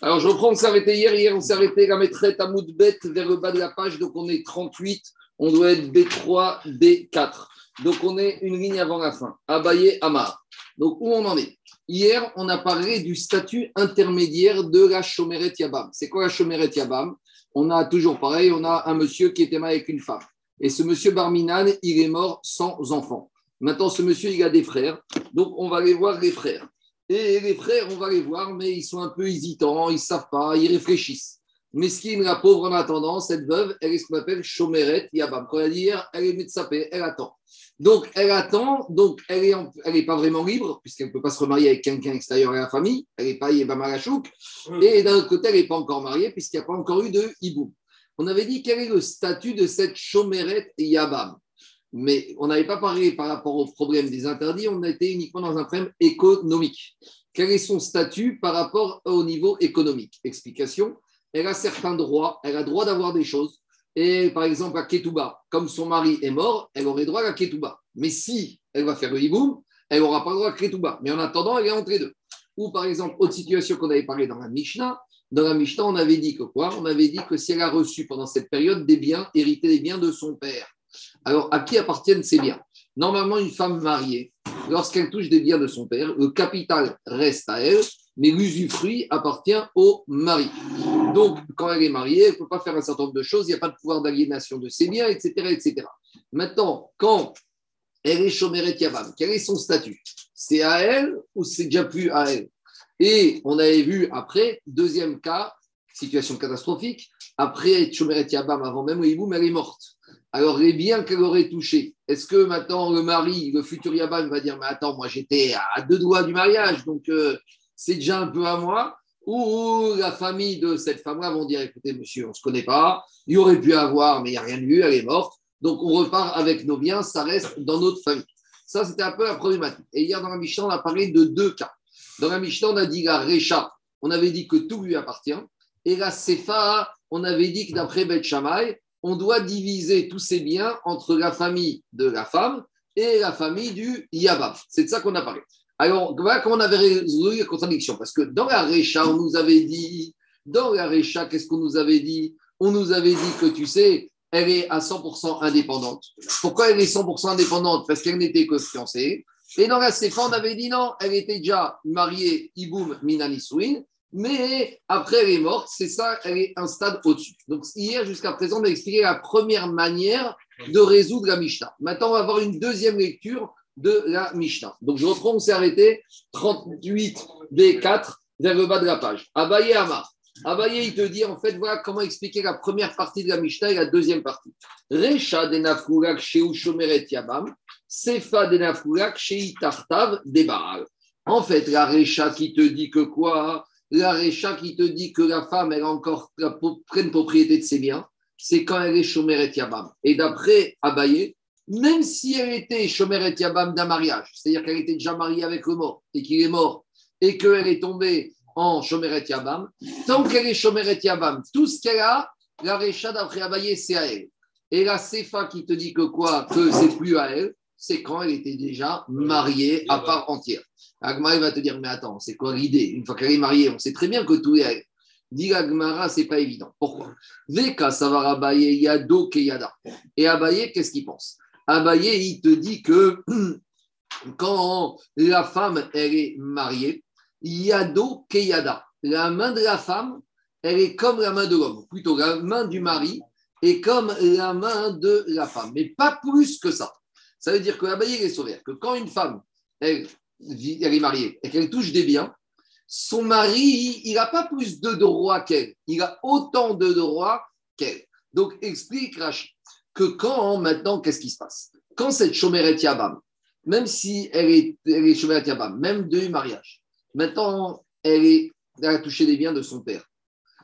Alors, je reprends, on s'est arrêté hier. Hier, on s'est arrêté la maîtrette à Moudbet vers le bas de la page. Donc, on est 38. On doit être B3, B4. Donc, on est une ligne avant la fin. Abaye, Amar. Donc, où on en est? Hier, on a parlé du statut intermédiaire de la Chomeret Yabam. C'est quoi la Chomeret Yabam? On a toujours pareil, on a un monsieur qui était mal avec une femme. Et ce monsieur Barminan, il est mort sans enfant. Maintenant, ce monsieur, il a des frères. Donc, on va aller voir les frères. Et les frères, on va les voir, mais ils sont un peu hésitants, ils ne savent pas, ils réfléchissent. Mesquine, la pauvre en attendant, cette veuve, elle est ce qu'on appelle Chomeret Yabam. Quand elle dit hier, elle est médecapée, elle attend. Donc, elle attend, donc elle n'est elle est pas vraiment libre, puisqu'elle ne peut pas se remarier avec quelqu'un extérieur à la famille, elle n'est pas Yébamarachouk, et d'un autre côté, elle n'est pas encore mariée, puisqu'il n'y a pas encore eu de hibou. On avait dit quel est le statut de cette Chomeret Yabam? Mais on n'avait pas parlé par rapport au problème des interdits, on a été uniquement dans un problème économique. Quel est son statut par rapport au niveau économique? Explication elle a certains droits, elle a droit d'avoir des choses. Et par exemple, à Ketouba, comme son mari est mort, elle aurait droit à Ketouba. Mais si elle va faire le hiboum, elle n'aura pas le droit à Ketouba. Mais en attendant, elle est entre deux. Ou par exemple, autre situation qu'on avait parlé dans la Mishnah, dans la Mishnah, on avait dit que quoi? On avait dit que si elle a reçu pendant cette période des biens, hérité des biens de son père. Alors, à qui appartiennent ces biens? Normalement, une femme mariée, lorsqu'elle touche des biens de son père, le capital reste à elle, mais l'usufruit appartient au mari. Donc, quand elle est mariée, elle ne peut pas faire un certain nombre de choses, il n'y a pas de pouvoir d'aliénation de ses biens, etc. etc. Maintenant, quand elle est chômeret Yavam, quel est son statut? C'est à elle ou c'est déjà plus à elle? Et on avait vu après, deuxième cas, situation catastrophique, après chômeret Yabam, avant même Iboum, elle est morte. Alors, les biens qu'elle aurait touchés, est-ce que maintenant le mari, le futur Yabam, va dire Mais attends, moi j'étais à deux doigts du mariage, donc euh, c'est déjà un peu à moi ou la famille de cette femme-là vont dire écoutez, monsieur, on ne se connaît pas, il aurait pu avoir, mais il n'y a rien eu, elle est morte. Donc on repart avec nos biens, ça reste dans notre famille. Ça, c'était un peu la problématique. Et hier, dans la Mishnah, on a parlé de deux cas. Dans la Mishnah, on a dit la Récha, on avait dit que tout lui appartient. Et la Sefa, on avait dit que d'après Beth on doit diviser tous ces biens entre la famille de la femme et la famille du Yabab. C'est de ça qu'on a parlé. Alors, voilà comment on avait résolu la contradiction. Parce que dans la Récha, on nous avait dit, dans la Récha, qu'est-ce qu'on nous avait dit? On nous avait dit que, tu sais, elle est à 100% indépendante. Pourquoi elle est 100% indépendante? Parce qu'elle n'était que fiancée. Et dans la Sefa, on avait dit non, elle était déjà mariée, Iboum Minanisouin, mais après elle est morte, c'est ça, elle est un stade au-dessus. Donc hier, jusqu'à présent, on a expliqué la première manière de résoudre la Mishnah. Maintenant, on va avoir une deuxième lecture de la Mishnah. Donc je reprends, on s'est arrêté 38b4 vers le bas de la page. Abaye Amar. Abaye, il te dit en fait, voilà comment expliquer la première partie de la Mishnah et la deuxième partie. Recha de Nafourak Sheu Shomeret Sefa de Nafourak Shei Tartav Debaal. En fait, la Recha qui te dit que quoi? La Recha qui te dit que la femme, elle a encore la pleine propriété de ses biens, c'est quand elle est Shomeret Yabam. Et d'après Abaye, même si elle était Shomeret Yabam d'un mariage, c'est-à-dire qu'elle était déjà mariée avec le mort et qu'il est mort, et qu'elle est tombée en Shomeret Yabam, tant qu'elle est Shomeret Yabam, tout ce qu'elle a, la Récha d'après Abaye, c'est à elle. Et la Sefa qui te dit que quoi Que c'est plus à elle, c'est quand elle était déjà mariée à part entière. Agmara va te dire, mais attends, c'est quoi l'idée? Une fois qu'elle est mariée, on sait très bien que tout est elle. Dit Agmara, c'est pas évident. Pourquoi? Veka Savara Abaye Yado Keyada. Et Abaye, qu'est-ce qu'il pense? Abaye, il te dit que quand la femme, elle est mariée, yado keyada. La main de la femme, elle est comme la main de l'homme. Plutôt, la main du mari est comme la main de la femme. Mais pas plus que ça. Ça veut dire que Abaye est sauvé. Que quand une femme, elle, elle est mariée et qu'elle touche des biens, son mari, il n'a pas plus de droits qu'elle. Il a autant de droits qu'elle. Donc, explique Rachid que quand maintenant, qu'est-ce qui se passe? Quand cette Shomeret Yabam, même si elle est, elle est Yabam, même de mariage, maintenant, elle, est, a touché des biens de son père.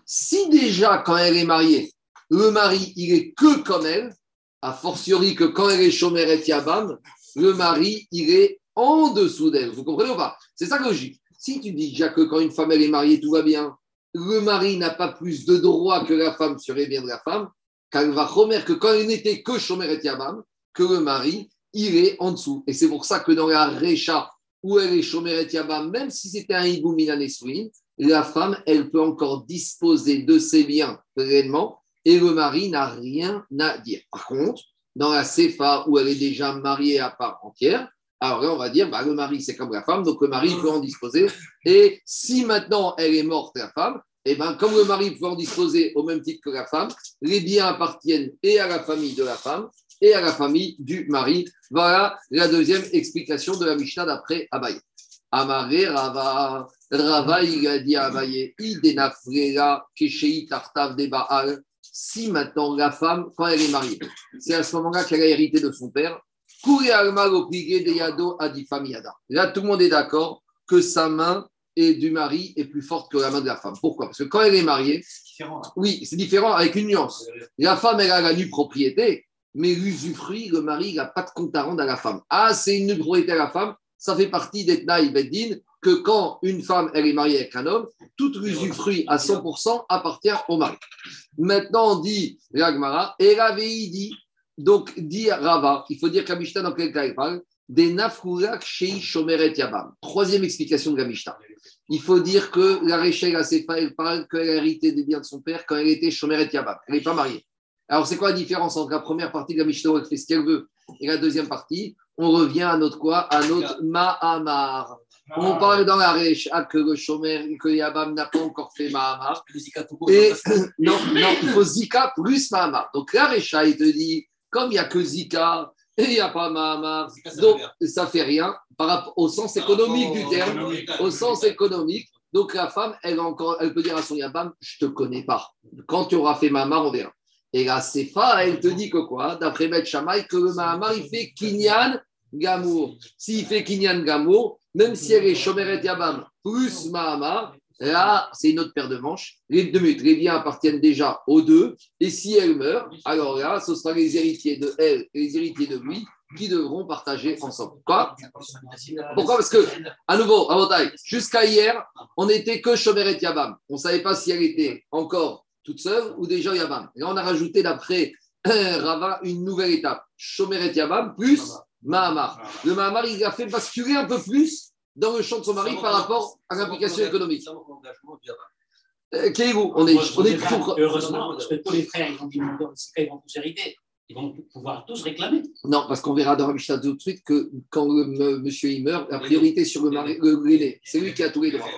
Si déjà, quand elle est mariée, le mari, il est que comme elle, a fortiori que quand elle est Shomeret Yabam, le mari, il est en dessous d'elle. Vous comprenez ou pas? C'est ça logique. Si tu dis déjà que quand une femme elle est mariée, tout va bien, le mari n'a pas plus de droits que la femme sur les biens de la femme, qu'elle va remettre que quand elle n'était que Shomer et Yabam, que le mari irait en dessous. Et c'est pour ça que dans la Recha, où elle est Shomer et Yabam, même si c'était un Ibou Minaneswin, la femme, elle peut encore disposer de ses biens pleinement et le mari n'a rien à dire. Par contre, dans la CFA où elle est déjà mariée à part entière, alors là, on va dire, bah, le mari, c'est comme la femme, donc le mari peut en disposer. Et si maintenant elle est morte, la femme, et eh ben, comme le mari peut en disposer au même titre que la femme, les biens appartiennent et à la famille de la femme et à la famille du mari. Voilà la deuxième explication de la Mishnah d'après Abaye. Amaré Rava, Rava, il a dit à Abaye, Keshei Tartav de Baal. Si maintenant la femme, quand elle est mariée, c'est à ce moment-là qu'elle a hérité de son père, Là, tout le monde est d'accord que sa main et du mari est plus forte que la main de la femme. Pourquoi? Parce que quand elle est mariée, oui, c'est différent avec une nuance. La femme, elle a la nue propriété, mais l'usufruit, le mari, n'a pas de compte à rendre à la femme. Ah, c'est une nue propriété à la femme, ça fait partie des Tnaï Beddin, que quand une femme, elle est mariée avec un homme, tout l'usufruit à 100% appartient au mari. Maintenant, on dit, Ragmara, et dit, donc, dit Rava, il faut dire la dans quel cas il parle? Des nafkurak shei shomeret yabam. Troisième explication de la Il faut dire que la Réchelle, elle parle qu'elle a hérité des biens de son père quand elle était shomeret yabam. Elle n'est pas mariée. Alors, c'est quoi la différence entre la première partie de la Mishnah où elle fait ce qu'elle veut et la deuxième partie? On revient à notre quoi? À notre Mahamar. On parle dans la Récha que le Shomer, que Yabam n'a pas encore fait Mahamar. Et non, non, il faut Zika plus Mahamar. Donc la Récha, il te dit comme il n'y a que Zika et il n'y a pas Mahamar, donc ça fait rien par rapport au sens économique du terme, au sens économique. Donc la femme, elle, encore, elle peut dire à son Yabam, je ne te connais pas. Quand tu auras fait Mahamar, on verra. Et la Sefa, elle te dit que quoi? D'après Beth Shammai, que le Mahamar, il fait Kinyan Gamour. S'il fait Kinyan Gamour, même si elle est Shomeret Yabam plus Mahamar, Là, c'est une autre paire de manches. Les deux minutes, les biens appartiennent déjà aux deux. Et si elle meurt, alors là, ce sera les héritiers de elle et les héritiers de lui qui devront partager ensemble. Quoi? Pourquoi? Parce que, à nouveau, taille, jusqu'à hier, on n'était que Shomer et Yabam. On ne savait pas si elle était encore toute seule ou déjà Yabam. Là, on a rajouté d'après Rava une nouvelle étape. Shomer et Yabam plus Mahamar. Le Mahamar, il a fait basculer un peu plus dans le champ de son mari par rapport à l'implication économique. Euh, Qu'est-ce On est, on est pour... Heureusement, parce que tous les frères, ils vont, ils vont tous hériter. Ils vont pouvoir tous réclamer. Non, parce qu'on verra dans la Mishnah tout de suite que quand le, monsieur il meurt, la priorité sur le mari, l'aîné. C'est lui qui a tous les droits.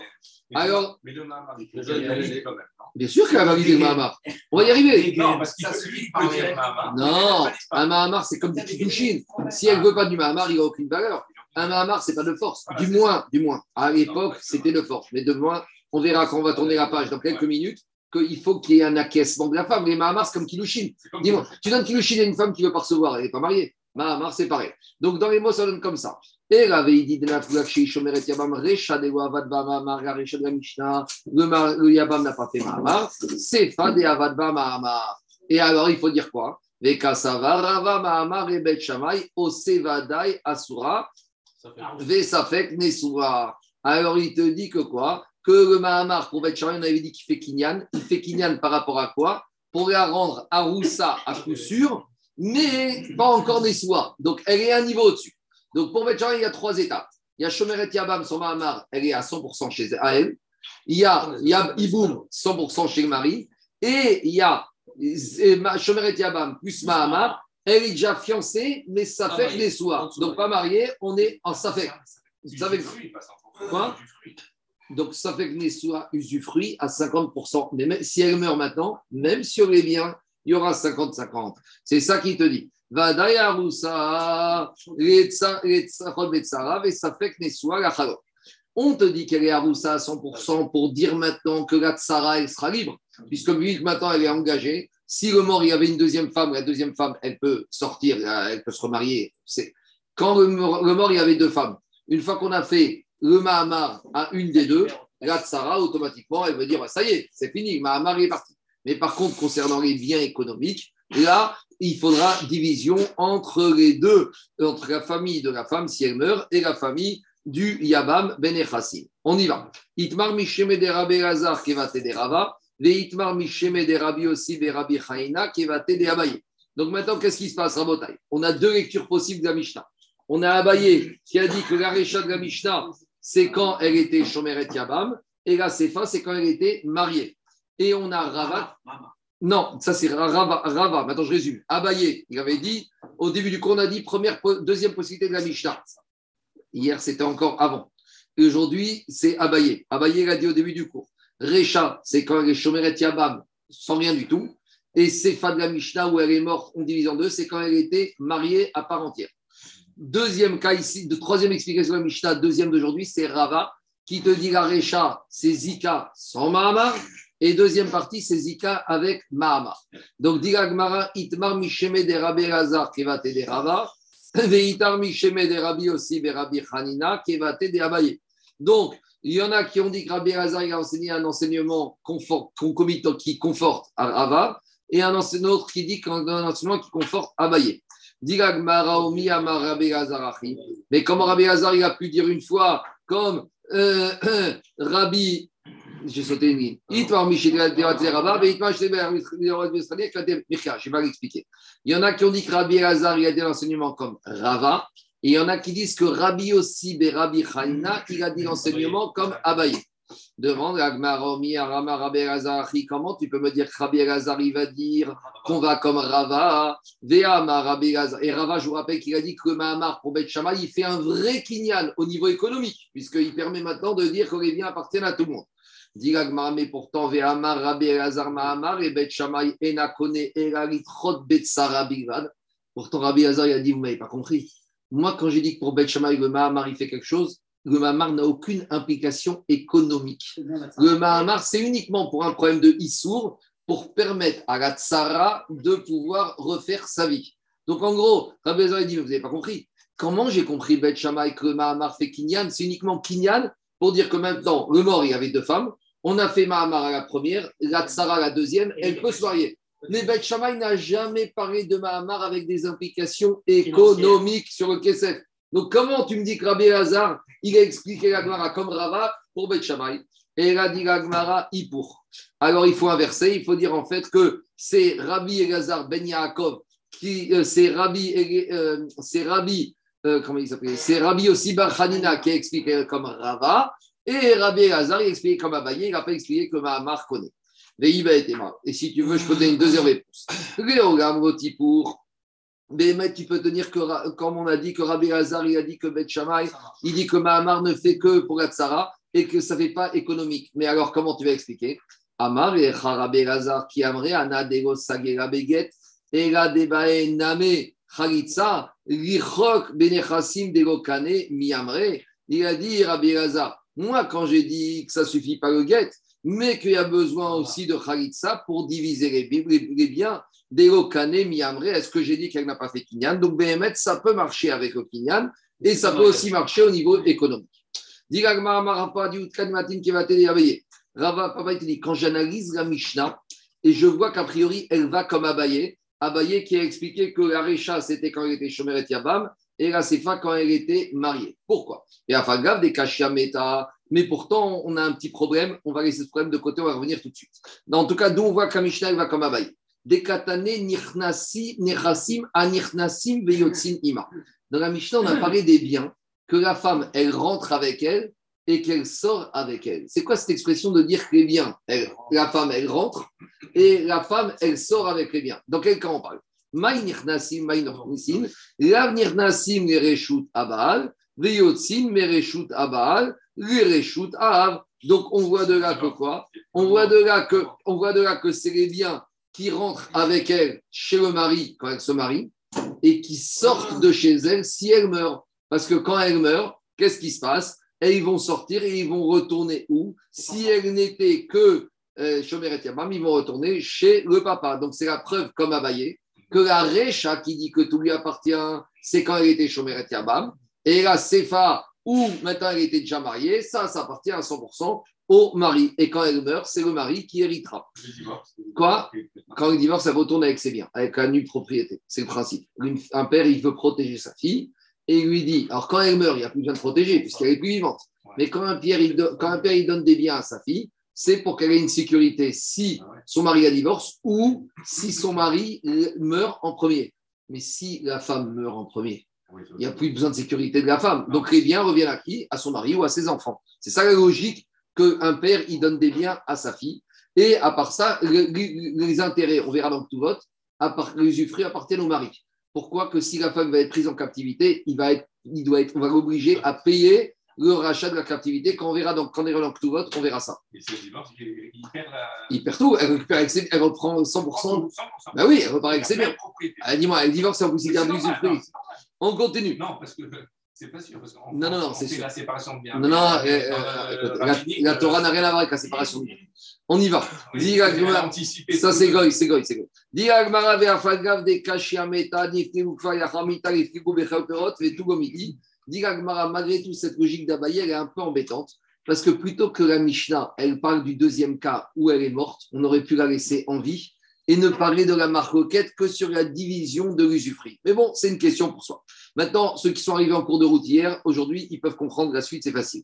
Alors, mais le Mahamar, il quand même. Bien sûr qu'elle a validé le Mahamar. On va y arriver. Non, parce que ça suffit de dire Mahamar. Non, un Mahamar, c'est comme des Kiddushin. Si elle ne veut pas du Mahamar, il n'a aucune valeur. Un Mahamar, ce n'est pas de force. Du moins, du moins. À l'époque, c'était de force. Mais de moins, on verra quand on va tourner la page dans quelques minutes qu'il faut qu'il y ait un acquiescement de la femme. Les Mahamar, c'est comme Kilushin. Dis-moi, tu donnes Kilushin à une femme qui veut pas recevoir, elle n'est pas mariée. Mahamar, c'est pareil. Donc, dans les mots, ça donne comme ça. Et la dit de la Shomeret Yabam, Recha de Avadba Mahamar, la Recha de la Mishnah, le Yabam n'a pas fait Mahamar, c'est Fade Avadba Mahamar. Et alors, il faut dire quoi? Vekasava Rava Mahamar et Bet Shamay, Osevadai Asura, alors il te dit que quoi? Que le Mahamar, pour Beth on avait dit qu'il fait Kinyan. Il fait Kinyan par rapport à quoi? Pour la rendre à Roussa à coup sûr, mais pas encore Nessoua. Donc elle est un niveau au-dessus. Donc pour Beth il y a trois étapes. Il y a Shomeret Yabam, son Mahamar, elle est à 100% chez elle. Il y a, il y a Iboum, 100% chez le mari. Et il y a Shomeret Yabam plus Mahamar, elle est déjà fiancée, mais ça fait les soirs. Donc pas mariée, on est en ça fait. Quoi Donc ça fait que Nessoua usufruit à 50%. Mais même, si elle meurt maintenant, même sur les biens, il y aura 50-50. C'est ça qui te dit. On te dit qu'elle est à Roussa à 100% pour dire maintenant que la Tsara, elle sera libre, puisque vu que maintenant elle est engagée, si le mort, il y avait une deuxième femme, la deuxième femme, elle peut sortir, elle peut se remarier. Quand le mort, il y avait deux femmes. Une fois qu'on a fait le Mahamar à une des deux, la Tsara, automatiquement, elle veut dire bah, ça y est, c'est fini, Mahamar est parti. Mais par contre, concernant les biens économiques, là, il faudra division entre les deux, entre la famille de la femme si elle meurt et la famille du Yabam Ben On y va. Itmar Misheme de Rabbe Lazar Kevate de Rava. Donc maintenant, qu'est-ce qui se passe, Rabotai? On a deux lectures possibles de la Mishnah. On a Abaye qui a dit que la récha de la Mishnah, c'est quand elle était Shomeret Yabam. Et la Sefa, c'est quand elle était mariée. Et on a Rava. Non, ça c'est Rava, Rava. Maintenant, je résume. Abaye, il avait dit, au début du cours, on a dit première, deuxième possibilité de la Mishnah. Hier, c'était encore avant. Aujourd'hui, c'est Abaye. Abaye l'a dit au début du cours. Recha, c'est quand elle est Shomeret Yabam, sans rien du tout. Et Sefa de la Mishnah, où elle est morte, on divise en deux, c'est quand elle était mariée à part entière. Deuxième cas ici, de troisième explication de la Mishnah, deuxième d'aujourd'hui, c'est Rava, qui te dit la Recha, c'est Zika sans Mahamar. Et deuxième partie, c'est Zika avec Mahamar. Donc, dit Gmara, Itmar Misheme de Rabbi Razar, qui va t'aider Rava, Veitar Misheme de Rabbi aussi, de Rabbi Hanina, qui va t'aider Abaye. Donc, il y en a qui ont dit que Rabbi Razar a enseigné un enseignement concomitant qui conforte à Rava, et un autre qui dit qu'un enseignement qui conforte Abaye. Mais comme Rabbi Hazar, a pu dire une fois, comme euh, Rabbi, j'ai sauté une ligne, je vais l'expliquer. Il y en a qui ont dit que Rabbi Hazar, il a dit l'enseignement comme Rava, et il y en a qui disent que Rabbi aussi, Rabbi Hanina, il a dit l'enseignement comme Abaye. Demande comment tu peux me dire que Rabbi Elazar il va dire qu'on va comme Rava? Veama Rabbi Et Rava, je vous rappelle qu'il a dit que Mahamar pour Beth Shammai, il fait un vrai kinyan au niveau économique, puisqu'il permet maintenant de dire que les biens appartiennent à tout le monde. Dit mais pourtant Veama Rabbi Elazar Mahamar et Beth Shammai Enakone Elalitrot Betsara Bilvad. Pourtant Rabbi Elazar il a dit, vous m'avez pas compris. Moi, quand j'ai dit que pour Beth Shammai, le Mahamar il fait quelque chose, le Mahamar n'a aucune implication économique. Le Mahamar, c'est uniquement pour un problème de Issour, pour permettre à la Tsara de pouvoir refaire sa vie. Donc en gros, Rabbi a dit, vous n'avez pas compris. Comment j'ai compris Beth Shammai que le Mahamar fait Kinyan? C'est uniquement Kinyan pour dire que maintenant, le mort, il y avait deux femmes. On a fait Mahamar à la première, la Tsara à la deuxième, elle peut se marier. Mais Beth Shammai n'a jamais parlé de Mahamar avec des implications économiques sur le Kesef. Donc, comment tu me dis que Rabbi Hazar, il a expliqué la Gemara comme Rava pour Beth Shammai? Et il a dit la Gemara, pour. Alors, il faut inverser, il faut dire en fait que c'est Rabbi Elazar Ben Yaakov, qui, euh, c'est Rabbi, euh, c'est Rabbi, euh, comment il s'appelle? C'est Rabbi aussi Bar Hanina qui a expliqué comme Rava, et Rabbi Elazar, il a expliqué comme Abaye, il n'a pas expliqué comme Amar connaît. Et si tu veux, je peux donner une deuxième réponse. pour. Mais tu peux tenir que, comme on a dit que Rabbi Hazar, il a dit que Bet Shammai, il dit que Mahamar ne fait que pour Tsara et que ça ne fait pas économique. Mais alors, comment tu vas expliquer? Amar et Rabbi Hazar qui aimerait Ana Dego Sagera Beget, Ela Debae Name Chalitza, Lichok Benechasim Dego Kane Miamre. Il a dit Rabbi Hazar, moi, quand j'ai dit que ça ne suffit pas le guet, mais qu'il y a besoin aussi de Khalitsa pour diviser les, les biens, Delokane miamre, est-ce que j'ai dit qu'elle n'a pas fait Kinyan? Donc, BMet, ça peut marcher avec le Kinyan et ça peut aussi marcher au niveau économique. Quand j'analyse la Mishnah et je vois qu'a priori elle va comme Abaye, Abaye qui a expliqué que la Recha c'était quand elle était Shomeret Yabam et la Sefa quand elle était mariée. Pourquoi? Et Afagav des Kashiameta, mais pourtant on a un petit problème, on va laisser ce problème de côté, on va revenir tout de suite. En tout cas, d'où on voit que Mishnah va comme Abaye. Dans la Mishnah, on a parlé des biens, que la femme, elle rentre avec elle et qu'elle sort avec elle. C'est quoi cette expression de dire que les biens, la femme, elle rentre et la femme, elle sort avec les biens? Dans quel cas on parle? Maïnirnasim, Lavnirnasim, les Reshut Abal, Veyotsin, Mereshut Abal, les Reshut Av. Donc on voit de là que quoi? On voit de là que, c'est les biens qui rentrent avec elle chez le mari quand elle se marie et qui sortent de chez elle si elle meurt. Parce que quand elle meurt, qu'est-ce qui se passe? Et ils vont sortir et ils vont retourner où? Si elle n'était que euh, et Yamam, ils vont retourner chez le papa. Donc c'est la preuve, comme Abaye, que la Recha qui dit que tout lui appartient, c'est quand elle était Shomer Yamam. Et la Sefa, où maintenant elle était déjà mariée, ça, ça appartient à 100% au mari. Et quand elle meurt, c'est le mari qui héritera. Quoi? Quand il divorce, elle retourne avec ses biens, avec la nue propriété. C'est le principe. Un père, il veut protéger sa fille et il lui dit alors quand elle meurt, il n'y a plus besoin de protéger puisqu'elle est plus vivante. Mais quand un, père, il quand un père il donne des biens à sa fille, c'est pour qu'elle ait une sécurité si ah son mari a divorce ou si son mari meurt en premier. Mais si la femme meurt en premier, il n'y a plus besoin de sécurité de la femme. Donc les biens reviennent à qui? À son mari ou à ses enfants. C'est ça la logique qu'un père, il donne des biens à sa fille. Et à part ça, les, intérêts, on verra dans tout vote, à part, les usufruits appartiennent au mari. Pourquoi que si la femme va être prise en captivité, il va être, il doit être, on va l'obliger à payer le rachat de la captivité. Quand on verra donc, quand on verra dans tout vote, on verra ça. Et si divorce, il perd la... Il perd tout. Elle, récupère elle reprend 100%. 100%. Bah oui, elle repart avec ses biens. Dis-moi, elle divorce en plus il garde l'usufruit. On continue. Non, parce que c'est pas sûr. Parce non, non, non, c'est la séparation de biens. Non, non, euh, euh, la, la, Torah n'a rien à voir avec la séparation de biens. On y va. Oui, ça, c'est goy, c'est goy, c'est goy. Malgré tout, cette logique d'Abaye, elle est un peu embêtante, parce que plutôt que la Mishnah, elle parle du deuxième cas où elle est morte, on aurait pu la laisser en vie et ne parler de la marloquette que sur la division de l'usufruit. Mais bon, c'est une question pour soi. Maintenant, ceux qui sont arrivés en cours de route hier, aujourd'hui, ils peuvent comprendre la suite, c'est facile.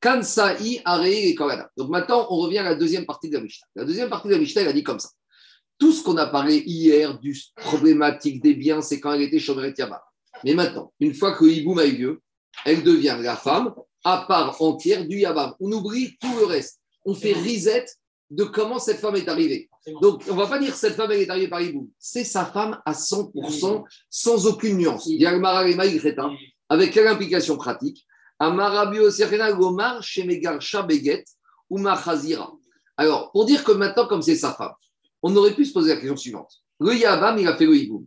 Kansai, et. Donc maintenant, on revient à la deuxième partie de la Mishnah. La deuxième partie de la Mishnah, elle a dit comme ça. Tout ce qu'on a parlé hier du problématique des biens, c'est quand elle était Shomeret Yama. Mais maintenant, une fois que Iboum a eu lieu, elle devient la femme à part entière du Yabam. On oublie tout le reste. On fait reset de comment cette femme est arrivée. Donc, on ne va pas dire cette femme elle est arrivée par Iboum. C'est sa femme à 100%, sans aucune nuance. Avec quelle implication pratique? Alors, pour dire que maintenant, comme c'est sa femme, on aurait pu se poser la question suivante. Le Yabam, il a fait le Iboum.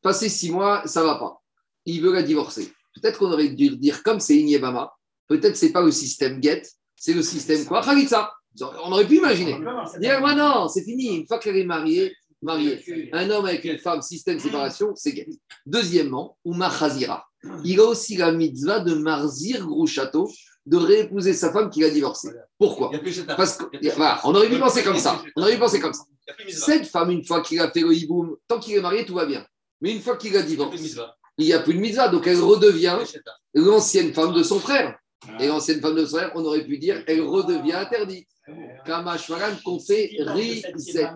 Passé six mois, ça ne va pas. Il veut la divorcer. Peut-être qu'on aurait dû dire, comme c'est Inyebama, peut-être c'est pas le système get, c'est le système quoi? Khalitsa. On aurait pu imaginer. Dire, moi non, c'est fini. Une fois qu'elle est mariée, mariée, un homme avec une femme, système séparation, c'est get. Deuxièmement, Ouma Khazira. Il a aussi la mitzvah de Marzir Grouchato, de réépouser sa femme qu'il a divorcée. Pourquoi Parce que, voilà, on aurait pu penser comme ça. On aurait pu penser comme ça. Cette femme, une fois qu'il a fait le hiboum, tant qu'il est marié, tout va bien. Mais une fois qu'il a divorcé, il n'y a plus de mitzvah, donc elle redevient l'ancienne femme de son frère. Et l'ancienne femme de son frère, on aurait pu dire, elle redevient interdite. Kamashwaran qu'on fait Rizet.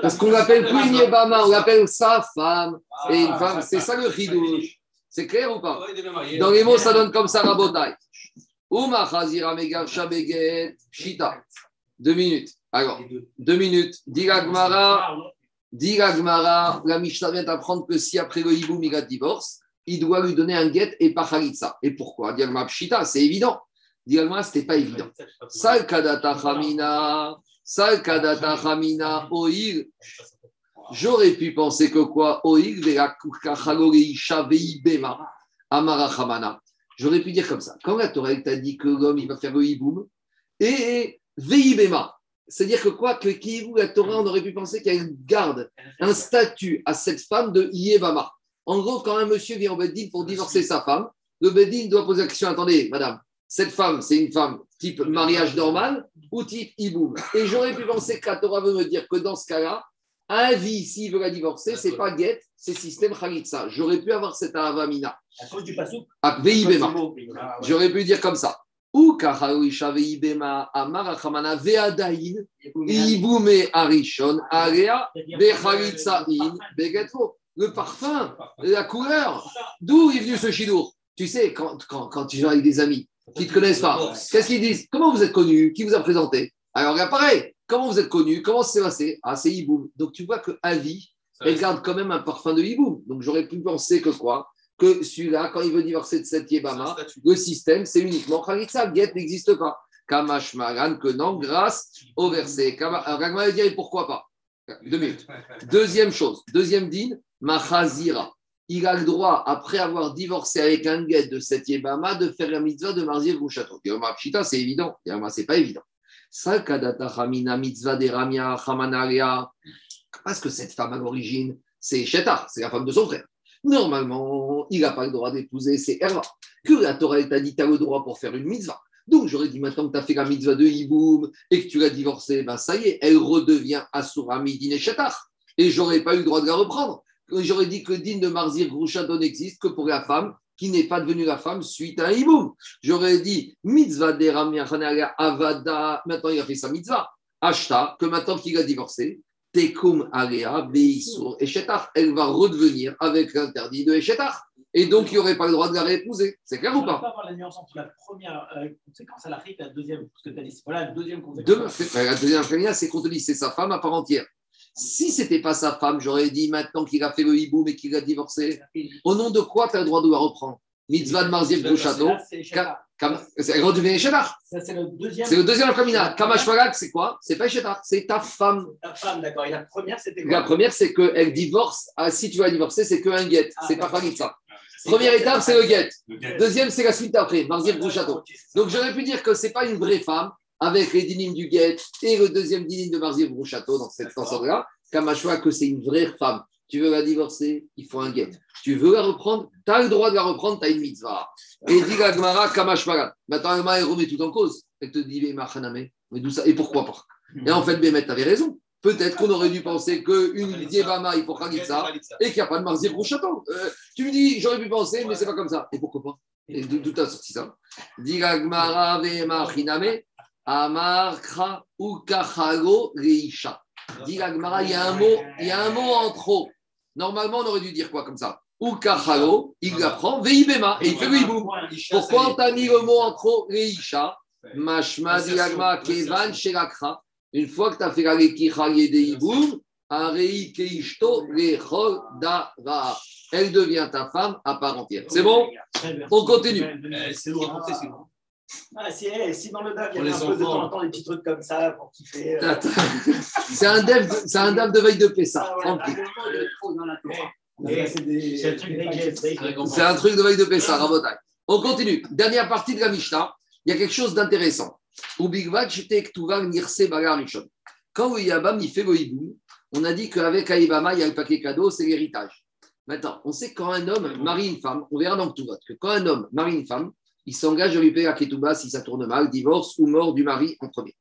Parce qu'on l'appelle plus on l'appelle sa femme. Et une femme, c'est ça le ridouche. C'est clair ou pas? Dans les mots, ça donne comme ça Rabotai. Uma Chazira Megar Shabeget Shita. Deux minutes. Alors, deux minutes. Diragmara. Dit la la Mishnah vient d'apprendre que si après le hiboum il a divorce, il doit lui donner un get et pas khalitsa. Et pourquoi? Dit Pshita, c'est évident. Dit ce c'était pas évident. Sal kadata chamina, sal kadata chamina, oil. J'aurais pu penser que quoi Oil, amara. J'aurais pu dire comme ça. Quand la Torah t'a dit que l'homme il va faire le hiboum, et veibema, c'est-à-dire que quoi que vous la Torah, on aurait pu penser qu'elle garde un statut à cette femme de Yévama. En gros, quand un monsieur vient au Beddin pour divorcer sa femme, le Beddin doit poser la question attendez, madame, cette femme, c'est une femme type mariage normal ou type Iboum Et j'aurais pu penser que la Torah veut me dire que dans ce cas-là, un vie, s'il veut la divorcer, c'est pas guette, c'est système Khalitsa. J'aurais pu avoir cette avamina. À cause du pasouk J'aurais pu dire comme ça. Ou Veadahine, Ibume Arishon, Area, Bechalitzain, Begetro. Le parfum, la couleur. D'où est venu ce chidour Tu sais, quand, quand, quand tu joues avec des amis qui ne te connaissent pas, qu'est-ce qu'ils disent Comment vous êtes connu Qui vous a présenté Alors, là, pareil, comment vous êtes connu Comment c'est passé Ah, c'est Iboum. Donc, tu vois que Avi, elle garde quand même un parfum de Iboum. Donc, j'aurais pu penser que quoi que celui-là, quand il veut divorcer de cette Yébama, le système, c'est uniquement Khalitsa. Get n'existe pas. Kamash Magan, que non, grâce au verset. Alors, va dire pourquoi pas Deux minutes. Deuxième chose, deuxième dîne, Machazira. Il a le droit, après avoir divorcé avec un guet de cette Yébama, de faire la mitzvah de Marzir Gouchato. Pshita, c'est évident. c'est pas évident. Sakadata Hamina mitzvah de Ramia Hamanaria. Parce que cette femme, à l'origine, c'est Shetar, c'est la femme de son frère. Normalement, il n'a pas le droit d'épouser, c'est Erva. Que la Torah t'a dit, tu le droit pour faire une mitzvah. Donc, j'aurais dit maintenant que tu as fait la mitzvah de Hiboum et que tu l'as divorcée, ben ça y est, elle redevient Asura Midin et Shatar. Et j'aurais pas eu le droit de la reprendre. J'aurais dit que le din de Marzir Grouchado n'existe que pour la femme qui n'est pas devenue la femme suite à un hiboum. J'aurais dit mitzvah de Avada, maintenant il a fait sa mitzvah. Ashta, que maintenant qu'il a divorcé, Tekum Alea, Beisur, Eshetar. Elle va redevenir avec l'interdit de Eshetar. et donc il n'aurait pas le droit de la réépouser. C'est clair ou pas? pas avoir la nuance entre la première euh, conséquence à la et la deuxième. Parce que tu as dit, voilà, la deuxième Deux- conséquence. enfin, La deuxième féminin, c'est qu'on te dit c'est sa femme à part entière. Si c'était pas sa femme, j'aurais dit maintenant qu'il a fait le hibou mais qu'il a divorcé. Au nom de quoi tu as le droit de la reprendre? Mitzvah de Marziev Gauchato. c'est le. Ça, deuxième. C'est le deuxième Kamina. Kamashwarak, c'est quoi? C'est pas Shedach, c'est ta femme. Ta femme, d'accord. Et la première, c'était La quoi première, c'est qu'elle divorce. Ah, si tu vas divorcer, c'est qu'un guet. Ah, c'est pas d'accord. Khalitsa. Première étape, c'est le guet. Deuxième, c'est la suite après, Marziev. Donc j'aurais pu dire que c'est pas une vraie femme avec les dynimes du guet et le deuxième dynim de Marziev Château dans cette sens-là. Kamashwa, que c'est une vraie femme. Tu veux la divorcer, il faut un guet. Tu veux la reprendre, tu as le droit de la reprendre, tu as une mitzvah. Et dit la Gemara, Kamashwaga. Maintenant, Gemara, elle remet tout en cause. Elle te dit, mais d'où ça Et pourquoi pas? Et en fait, Bémet, tu avais raison. Peut-être qu'on aurait dû penser qu'une Diébama, il faut Khalitsa et qu'il n'y a pas de Marziev Château. Euh, tu me dis, j'aurais pu penser, mais c'est pas comme ça. Et pourquoi pas? Et d'où t'as sorti ça Dit la Gemara, Vemachiname, Amar Kra Ukachalo Reisha. Dit la Gemara, il y a un mot, il y a un mot en trop. Normalement, on aurait dû dire quoi comme ça? Ukachalo, il l'apprend, Veibema, et il fait le hibou. Pourquoi on t'a mis le mot en trop Reisha? Mashma dit Kevan Shelakra. Une fois que tu as fait la Lekicha Yede Hiboum, Arei Keishto Lechol Dara. Elle devient ta femme à part entière. C'est bon? On continue. Eh, C'est lourd à porter, c'est bon. Ah, si, eh, si dans le DAF, il y avait un peu de temps en temps des petits trucs comme ça pour kiffer. euh, C'est un dev, c'est un dev de veille de ah, ouais, tranquille. ah, le. Et C'est des- c'est le un truc de veille de Pessah, Rabotai. On continue. Dernière partie de la Mishnah. Il y a quelque chose d'intéressant. Quand le Yabam il fait le hibou, on a dit qu'avec Aïbama, il y a le paquet cadeau, c'est l'héritage. Maintenant, on sait que quand un homme marie une femme, on verra dans Ktuvot, que quand un homme marie une femme, il s'engage à lui payer la ketouba si ça tourne mal, divorce ou mort du mari en premier.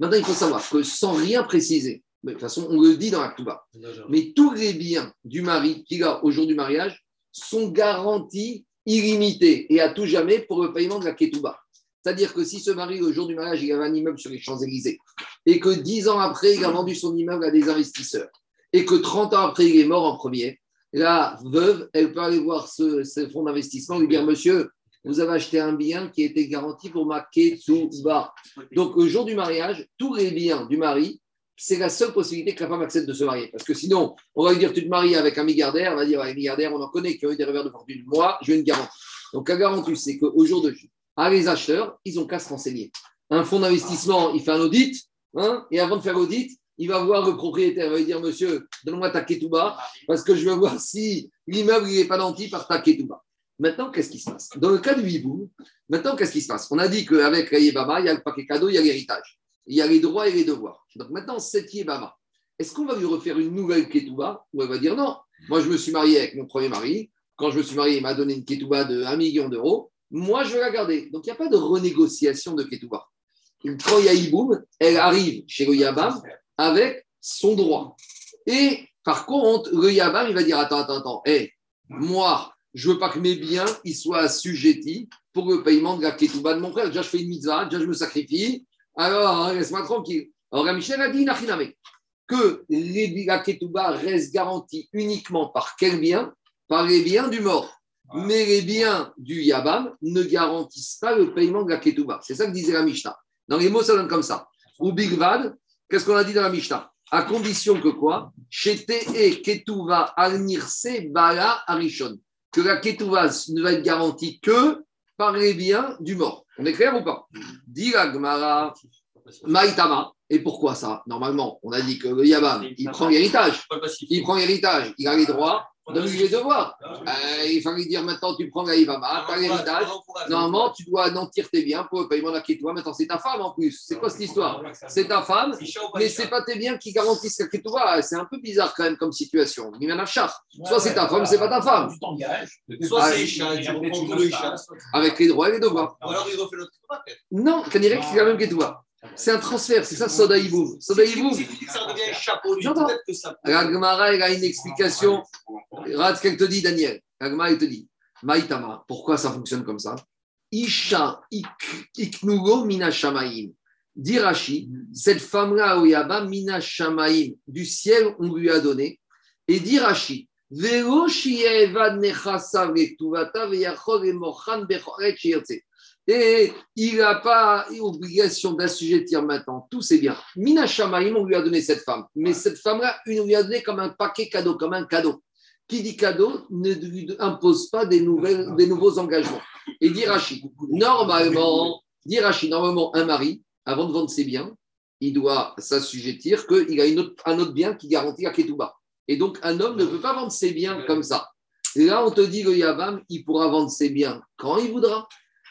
Maintenant, il faut savoir que sans rien préciser, mais de toute façon, on le dit dans la Ketouba, mais tous les biens du mari qu'il a au jour du mariage sont garantis illimités et à tout jamais pour le paiement de la ketouba. C'est-à-dire que si ce mari, au jour du mariage, il avait un immeuble sur les Champs-Élysées et que dix ans après, il a vendu son immeuble à des investisseurs et que 30 ans après, il est mort en premier, la veuve, elle peut aller voir ce, ce fonds d'investissement et lui dire Monsieur, vous avez acheté un bien qui était garanti pour ma ketouba. Donc, au jour du mariage, tous les biens du mari, c'est la seule possibilité que la femme accepte de se marier. Parce que sinon, on va lui dire, tu te maries avec un milliardaire, on va dire, ouais, les milliardaires, on en connaît qui ont eu des revers de fortune. Moi, je veux une garantie. Donc, la garantie, c'est qu'au jour de ah, les acheteurs, ils ont qu'à se renseigner. Un fonds d'investissement, il fait un audit, hein, et avant de faire l'audit, il va voir le propriétaire, il va lui dire, monsieur, donne-moi ta ketouba, parce que je veux voir si l'immeuble n'est pas nanti par ta ketouba. Maintenant, qu'est-ce qui se passe? Dans le cas du hibou, maintenant, qu'est-ce qui se passe? On a dit qu'avec la Yébama, il y a le paquet cadeau, il y a l'héritage. Il y a les droits et les devoirs. Donc maintenant, cette Yébama, est-ce qu'on va lui refaire une nouvelle ketouba ou elle va dire non? Moi, je me suis marié avec mon premier mari. Quand je me suis marié, il m'a donné une ketouba de 1 million d'euros. Moi, je vais la garder. Donc, il n'y a pas de renégociation de ketouba. Quand il y a elle arrive chez le Yabam avec son droit. Et par contre, le Yabam, il va dire attends, attends, attends, hé, moi, je veux pas que mes biens ils soient assujettis pour le paiement de la ketouba de mon frère. Déjà, je fais une mitzvah, déjà, je me sacrifie. Alors, hein, laisse-moi tranquille. Alors, la Michel a dit que les, la ketouba reste garantie uniquement par quel bien? Par les biens du mort. Mais les biens du Yabam ne garantissent pas le paiement de la ketouba. C'est ça que disait la Mishnah. Dans les mots, ça donne comme ça. Ou Bigvad, qu'est-ce qu'on a dit dans la Mishnah? À condition que quoi? Chete et ketouva al-nirse bala arishon. Que la ketouva ne va être garantie que par les biens du mort. On est clair ou pas? Dit la Gemara, Maïtama. Et pourquoi ça? Normalement, on a dit que le Yabam, il prend l'héritage. Il prend l'héritage, il a les droits, donne-lui les devoirs. Euh, il fallait dire maintenant, tu prends la Yabama, tu as l'héritage. Normalement, tu dois nantir tes biens pour le paiement de la ketouba. Maintenant, c'est ta femme en plus. C'est quoi cette histoire C'est ta femme, mais c'est pas tes biens qui garantissent la ketouba. C'est un peu bizarre quand même comme situation. Soit c'est ta femme, c'est pas ta femme. Tu t'engages. Soit Ah, c'est Isha, tu reprends tout le Isha. Avec les droits et les devoirs. Ou alors il refait l'autre ketouba, peut-être. Non, Kanirek, c'est la même ketouba. C'est un transfert, c'est ça, Soda Iboum. Soda Iboum. Gemara, elle a une explication. Regarde ce qu'elle te dit, Daniel. La Gemara, elle te dit Maïtama, pourquoi ça fonctionne comme ça? Isha ik- iknugo mina shamaim. Dit Rashi, cette femme-là, Oyaba, mina shamaim, du ciel, on lui a donné. Et dit Rashi, shieva nechasa vetuvata veyachol emochan bechoret sheyotze. Et il n'a pas obligation d'assujettir maintenant tous ses biens. Mina Shamaim, on lui a donné cette femme. Mais cette femme-là, on lui a donné comme un paquet cadeau, comme un cadeau. Qui dit cadeau ne lui impose pas des, nouvelles, des nouveaux engagements. Et dit Rachid, normalement, dit Rachid, normalement, un mari, avant de vendre ses biens, il doit s'assujettir qu'il a une autre- un autre bien qui garantit la ketouba. Et donc, un homme ne peut pas vendre ses biens comme ça. Et là, on te dit le Yavam, il pourra vendre ses biens quand il voudra,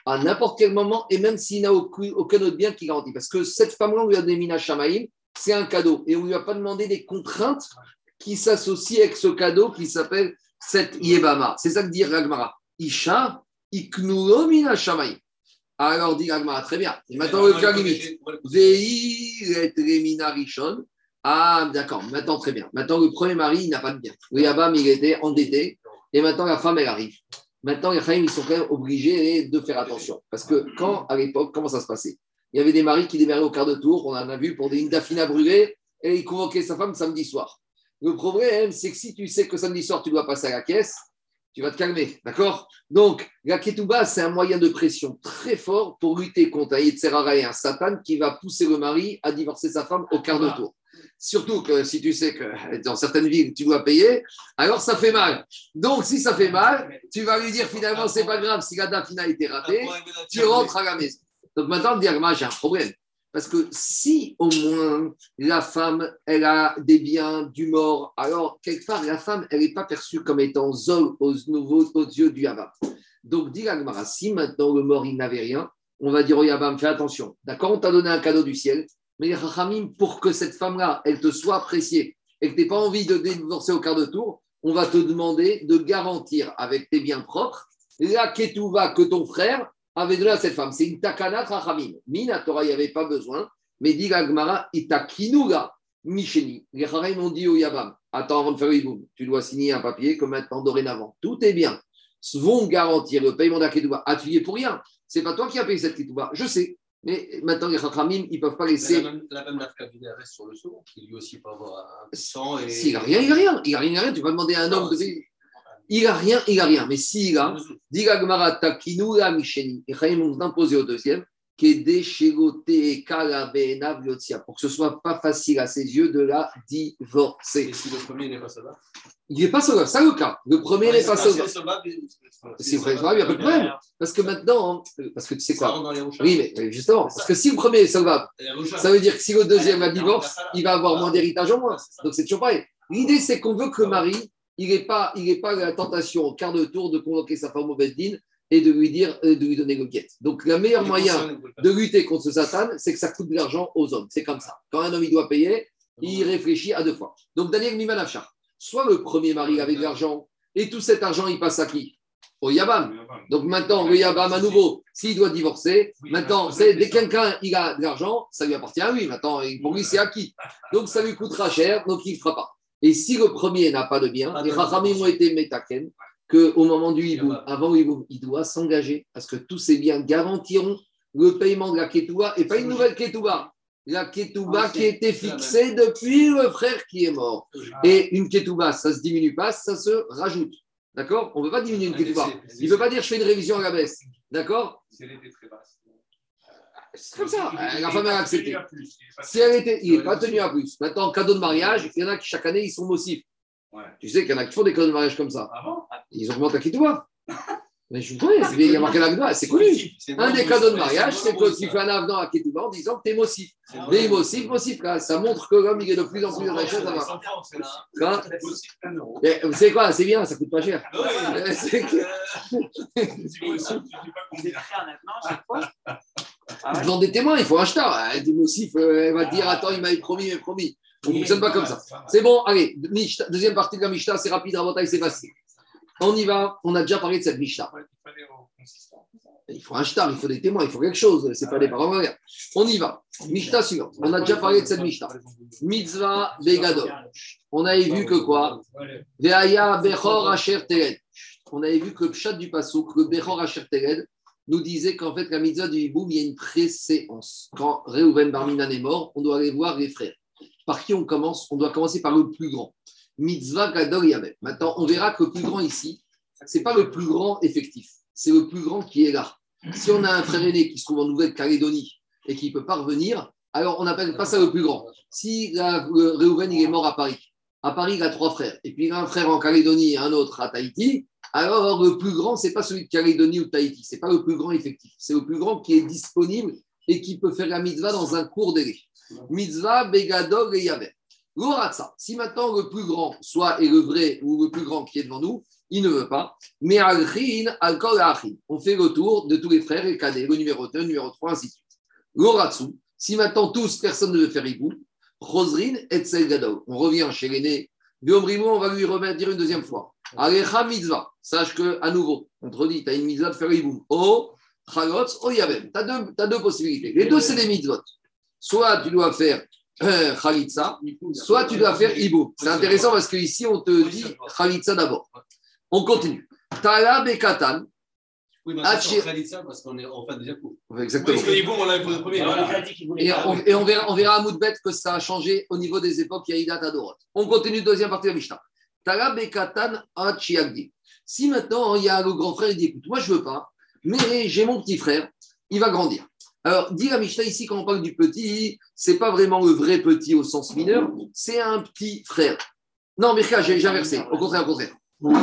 à n'importe quel moment, et même s'il n'a aucun, autre bien qui garantit. Parce que cette femme-là, on lui a donné Mina Shamaïm, c'est un cadeau. Et on ne lui a pas demandé des contraintes qui s'associent avec ce cadeau qui s'appelle cette Yebama. C'est ça que dit Ragmara. Isha, iknulo Mina Shamaïm. Alors, dit Ragmara, très bien. Et maintenant, le cas limite. Veil et Remina Rishon. Ah, d'accord, maintenant très bien. Maintenant, le premier mari, il n'a pas de bien. Le Yabam, il était endetté. Et maintenant, la femme, elle arrive. Maintenant, les Chaim, ils sont quand même obligés de faire attention. Parce que quand, à l'époque, comment ça se passait? Il y avait des maris qui démarraient au quart de tour, on en a vu pour des indafines à brûler, et ils convoquaient sa femme samedi soir. Le problème, c'est que si tu sais que samedi soir, tu dois passer à la caisse, tu vas te calmer, d'accord? Donc, la ketouba, c'est un moyen de pression très fort pour lutter contre un Yetzerara et un Satan qui va pousser le mari à divorcer sa femme au quart de tour. Surtout que si tu sais que dans certaines villes, tu dois payer, alors ça fait mal. Donc, si ça fait mal, tu vas lui dire finalement, c'est pas grave, si la dafina a été ratée, tu rentres à la maison. Donc maintenant, moi, j'ai un problème. Parce que si au moins la femme, elle a des biens du mort, alors quelque part, la femme, elle n'est pas perçue comme étant zol aux, nouveaux, aux yeux du Yabam. Donc, dit si maintenant le mort, il n'avait rien, on va dire au Yabam, fais attention. D'accord, on t'a donné un cadeau du ciel, mais les Chachamim, pour que cette femme-là, elle te soit appréciée et que tu n'aies pas envie de divorcer au quart de tour, on va te demander de garantir avec tes biens propres la ketouva que ton frère avait donné à cette femme. C'est une takana Chachamim. Mina Torah, il n'y avait pas besoin, mais dit l'Agmara, itakinuga micheni. Les Chachamim ont dit au Yabam, attends, avant de faire tu dois signer un papier comme maintenant, dorénavant. Tout est bien. Vont garantir le paiement de la ketouba. Ah, tu y es pour rien. C'est pas toi qui as payé cette ketouba. Je sais. Mais maintenant, les Chachamim, ils ne peuvent pas laisser. La même, la même reste sur le second, qui lui aussi peut avoir un sang et. S'il n'a rien, il n'a rien. Il n'a rien, il n'a rien. Tu vas demander à un homme de Il n'a rien, il n'a rien. Mais s'il a, dit la Gemara, Takinu la Misheni. Et Chaim ont imposé au deuxième, Pour que ce soit pas facile à ses yeux de la divorcer. Et si le premier n'est pas sauvable? Il n'est pas sauvable, ça le cas. Le premier n'est pas sauvable. sauvable. il- C'est vrai, il n'y a pas de problème. Parce que maintenant, parce que tu sais quoi? Oui, mais justement, parce que si le premier est sauvable, ça veut dire que si le deuxième a divorce, il va avoir moins d'héritage en moins. Donc c'est toujours pareil. L'idée, c'est qu'on veut que le mari, il n'ait pas, il pas la tentation au quart de tour de convoquer sa femme au Beddin et de lui dire, euh, de lui donner le guet. Donc le meilleur moyen de lutter contre ce Satan, c'est que ça coûte de l'argent aux hommes. C'est comme ça. Quand un homme il doit payer, il réfléchit à deux fois. Donc Daniel Mimanafchar, soit le premier mari avait de l'argent et tout cet argent il passe à qui? Au Yabam. Donc maintenant, le Yabam à nouveau, s'il doit divorcer, maintenant, dès que quelqu'un il a de l'argent, ça lui appartient à lui. Maintenant, pour lui, c'est acquis. Donc ça lui coûtera cher, donc il ne fera pas. Et si le premier n'a pas de bien, les Rachamim ont été métaken, qu'au moment du hibou, avant le hibou, il doit s'engager parce que tous ces biens garantiront le paiement de la ketouba et pas une nouvelle ketouba. La ketouba qui était fixée depuis le frère qui est mort. Et une ketouba, ça ne se diminue pas, ça se rajoute. D'accord? On ne peut pas diminuer une ketouba. Il ne peut pas dire je fais une révision à la baisse. D'accord? Si elle était très basse. C'est comme ça. Euh, La femme a accepté. Si elle était, il n'est pas tenu à plus. Maintenant, cadeau de mariage, il y en a qui chaque année, ils sont motifs. Ouais. Tu sais qu'il y en a qui font des cadeaux de mariage comme ça. Ah bon? Ils augmentent la ketouba. Mais je vous il y a marqué là c'est connu. Un des cadeaux de mariage, c'est que tu fais un avenant à ketouba en disant que tu es motif. Motifs, là, ça montre que l'homme, il est de plus en plus voir. Hein. Mais Vous savez quoi, c'est bien, ça coûte pas cher. Ah c'est Devant des témoins, il faut acheter. Ah, Des motifs, euh, elle va te dire Attends, il m'avait promis, il m'avait promis. On ne fonctionne pas comme ça. C'est bon, allez, deuxième partie de la Mishnah, c'est rapide, Rabotaï, c'est facile. On y va, on a déjà parlé de cette Mishnah. Il faut un shtar, il faut des témoins, il faut quelque chose, c'est pas des paroles. On y va. Mishnah suivante. On a déjà parlé de cette Mishnah. Mitzvah Begadol. On avait vu que quoi Veaya Bechor Asher Tered. On avait vu que le pshat du Passouk, le Bechor Asher Tered, nous disait qu'en fait, la mitzvah du Hiboum, il y a une préséance. Quand Reuven Barminan est mort, on doit aller voir les frères. Par qui on commence On doit commencer par le plus grand. Mitzvah Gadol Yabem. Maintenant, on verra que le plus grand ici, c'est pas le plus grand effectif, c'est le plus grand qui est là. Si on a un frère aîné qui se trouve en Nouvelle-Calédonie et qui ne peut pas revenir, alors on n'appelle pas ça le plus grand. Si la- est mort à Paris, à Paris il a trois frères, et puis il a un frère en Calédonie et un autre à Tahiti, alors le plus grand, c'est pas celui de Calédonie ou de Tahiti, c'est pas le plus grand effectif, c'est le plus grand qui est disponible et qui peut faire la mitzvah dans un court délai. Mitzvah, Begadol et Yabem. L'oratza, si maintenant le plus grand, soit est le vrai ou le plus grand qui est devant nous, il ne veut pas. Mais al-Khin, al-Kol. On fait le tour de tous les frères et cadets, le numéro 2, le numéro 3, ainsi de suite. L'oratsu, si maintenant tous, personne ne veut faire hibou, Rosrin et Gadol. On revient chez l'aîné. Biomrimo, on va lui remettre une deuxième fois. Alecha mitzvah. Sache que, à nouveau, on te redit, tu as une mitzvah de faire hibou. O, chalotz, o yavem. Tu as deux possibilités. Les deux, c'est des mitzvot. Soit tu dois faire euh, chalitza, soit tu dois faire hibou. C'est intéressant parce qu'ici, on te dit chalitza d'abord. On continue. Tala bekatan. Oui, mais ça parce qu'on est en fin de déjà coup. Exactement. Parce que Iboum, on premier. Et on, et on verra, on verra à Moudbet que ça a changé au niveau des époques Yaïdat Adorot. On continue, deuxième partie de la Mishnah. Tala bekatan achiagdi. Si maintenant il y a le grand frère, il dit écoute, moi je veux pas, mais j'ai mon petit frère, il va grandir. Alors, dit la Mishnah ici, quand on parle du petit, c'est pas vraiment le vrai petit au sens mineur, c'est un petit frère. Non, Mirka, j'ai inversé. Au contraire, au contraire.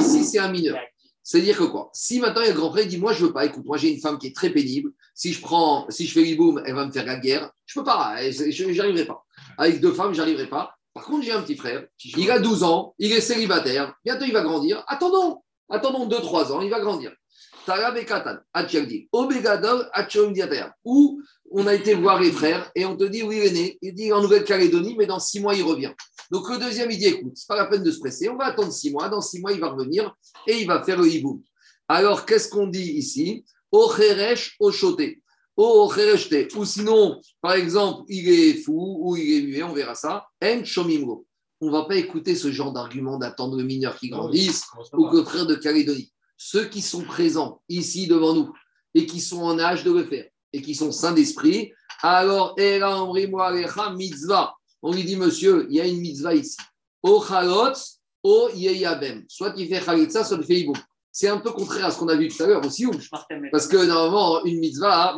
Ici, c'est un mineur. C'est-à-dire que quoi? Si maintenant il y a le grand frère, il dit Moi, je veux pas, écoute, moi j'ai une femme qui est très pénible. Si je prends, si je fais l'eboom, elle va me faire la guerre. Je peux pas, j'arriverai pas. Avec deux femmes, j'arriverai pas. Par contre, j'ai un petit frère, il a 12 ans, il est célibataire, bientôt il va grandir. Attendons, attendons 2-3 ans, il va grandir. Tarab et Katan, Obegadol. Où on a été voir les frères et on te dit Oui, il est né, il dit en Nouvelle-Calédonie, mais dans 6 mois, il revient. Donc le deuxième, il dit Écoute, c'est pas la peine de se presser, on va attendre 6 mois. Dans 6 mois, il va revenir et il va faire le hiboum. Alors, qu'est-ce qu'on dit ici? Ocheresh Ochoté. Ochereshte. Ou sinon, par exemple, il est fou ou il est muet, on verra ça. En Shomimro. On ne va pas écouter ce genre d'argument d'attendre le mineur qui grandisse ou que le frère de Calédonie. Ceux qui sont présents ici devant nous et qui sont en âge de le faire et qui sont saints d'esprit, alors, mitzvah. On lui dit, monsieur, il y a une mitzvah ici. O chalotz, o yeyabem. Soit il fait chalitza, soit il fait hiboum. C'est un peu contraire à ce qu'on a vu tout à l'heure au sioum. Parce que normalement, une mitzvah,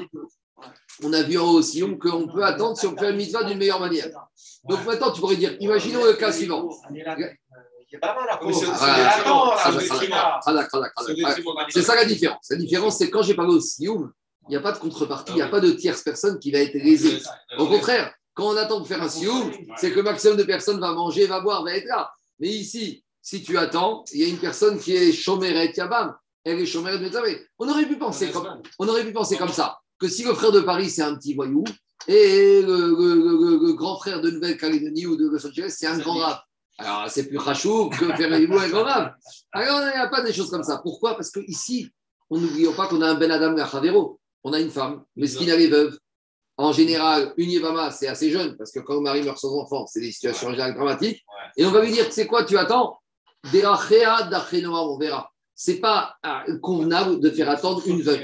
on a vu en haut au sioum qu'on peut attendre si on fait une mitzvah d'une meilleure manière. Donc maintenant, tu pourrais dire, imaginons le cas suivant. Pas mal à Mais c'est- ça la différence. La différence, c'est quand j'ai parlé au sioum, il n'y a pas de contrepartie, il n'y a pas de tierce personne qui va être lésée. Au contraire, quand on attend pour faire un sioum, c'est que le maximum de personnes va manger, va boire, va être là. Mais ici, si tu attends, il y a une personne qui est chomeret Yabam, elle est chomeret Metzaveh. On aurait pu penser comme, on aurait pu penser comme ça, que si le frère de Paris, c'est un petit voyou, et le, le- le- le grand frère de Nouvelle-Calédonie ou de Los Angeles, c'est un grand rap. Alors, c'est plus rachou que faire un hibou rap. Alors, il n'y a pas des choses comme ça. Pourquoi? Parce que ici, on n'oublie pas qu'on a un Ben Adam Gachavero. On a une femme, mais ce qui n'avait veuve. En général, une Yevama, c'est assez jeune, parce que quand le mari meurt sans enfant, c'est des situations général dramatiques. Et on va lui dire, c'est quoi, tu attends? Derachea dachenoa, on verra. C'est pas ah, convenable de faire attendre une veuve.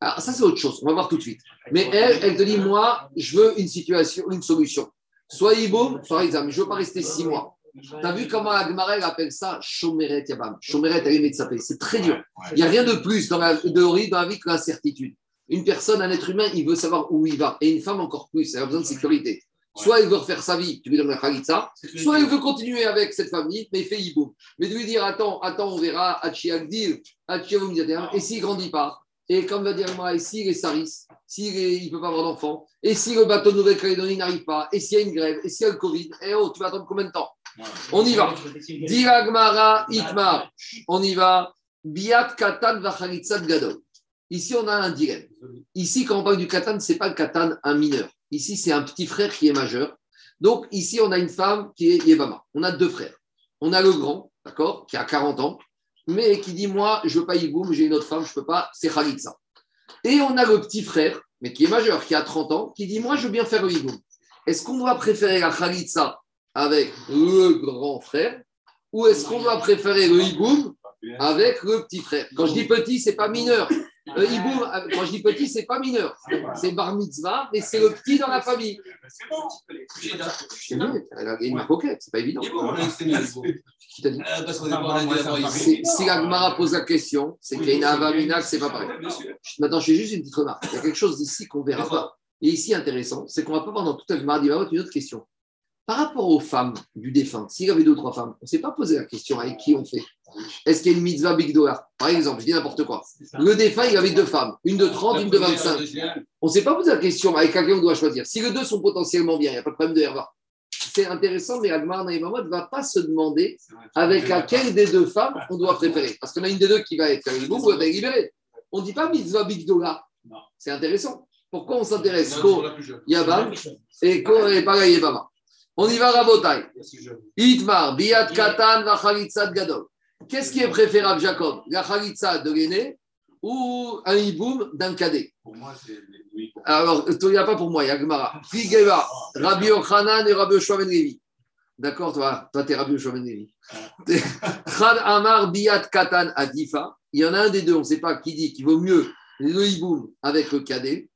Alors, ça, c'est autre chose. On va voir tout de suite. Mais elle, elle te dit, moi, je veux une situation, une solution. Soit Ibo, soit examen. Je ne veux pas rester six mois. Tu as vu comment Agmarel appelle ça Chomeret Yabam. Chomeret Alimet C'est très dur. Il n'y a rien de plus dans la, de horrible dans la vie que l'incertitude. Une personne, un être humain, il veut savoir où il va. Et une femme encore plus, elle a besoin de sécurité. Soit il veut refaire sa vie, tu lui donnes la khalitsa, soit il veut continuer avec cette famille, mais il fait Ibo. Mais de lui dire, attends, attends, on verra, Hachi Agdil, Hachi et s'il ne grandit pas, et comme va dire moi, et s'il est Saris, s'il ne peut pas avoir d'enfant, et si le bateau de Nouvelle-Calédonie n'arrive pas, et s'il y a une grève, et s'il y a le Covid, et oh, tu vas attendre combien de temps On y va. Diragmara Itmar. On y va. Biat Katan Vachalitzat Gadol. Ici, on a un dilemme. Ici, quand on parle du Katan, ce n'est pas le Katan, un mineur. Ici, c'est un petit frère qui est majeur. Donc, ici, on a une femme qui est Yevama. On a deux frères. On a le grand, d'accord, qui a 40 ans, mais qui dit Moi, je veux pas Yiboum, j'ai une autre femme, je peux pas, c'est Khalitsa. Et on a le petit frère, mais qui est majeur, qui a 30 ans, qui dit Moi, je veux bien faire le. Est-ce qu'on doit préférer la Khalitsa avec le grand frère ou est-ce qu'on doit préférer le hiboum avec le petit frère? Quand je dis petit, c'est pas mineur. Euh, euh, quand je dis petit, c'est pas mineur. C'est bar mitzvah, mais c'est le petit dans la famille. C'est bon. C'est elle a une coquette, c'est pas évident. Bon. Qui t'a dit Euh, ici. Si la Gemara pose la question, c'est qu'il y a une avamina, c'est pas pareil. Maintenant, je fais juste une petite remarque. Il y a quelque chose d'ici qu'on ne verra pas. Et ici, intéressant, c'est qu'on va pas voir dans toute la Gemara d'Ivarot une autre question. Par rapport aux femmes du défunt, s'il y avait deux ou trois femmes, on ne s'est pas posé la question avec qui on fait. Est-ce qu'il y a une mitzvah big dollar Par exemple, je dis n'importe quoi. Le défunt, il avait deux femmes, une de 30, une de 25. On ne s'est pas posé la question avec quelqu'un on doit choisir. Si les deux sont potentiellement bien, il n'y a pas de problème de Herva. C'est intéressant, mais Agmar Naïmamot ne va pas se demander avec laquelle des deux femmes on doit préférer. Parce qu'on a une des deux qui va être ou libérée. On ne dit pas mitzvah big dollar. C'est intéressant. Pourquoi on s'intéresse. Yabam et pareil Yabama On y va, Rabotai. Itmar, Biat Katan, de Gadol. Qu'est-ce qui est préférable, Jacob? La Khalitsa de l'aîné ou un hiboum d'un cadet? Pour moi, c'est oui. pour- Alors, il n'y a pas pour moi, il y a Gemara. Figeva, Rabbi Yochanan et Rabbi Yoshua Levi. D'accord, toi, toi, t'es Rabbi Yoshua Levi. Chad Amar Biat Katan Adifa. Il y en a un des deux, on ne sait pas qui dit qu'il vaut mieux le hiboum avec le cadet.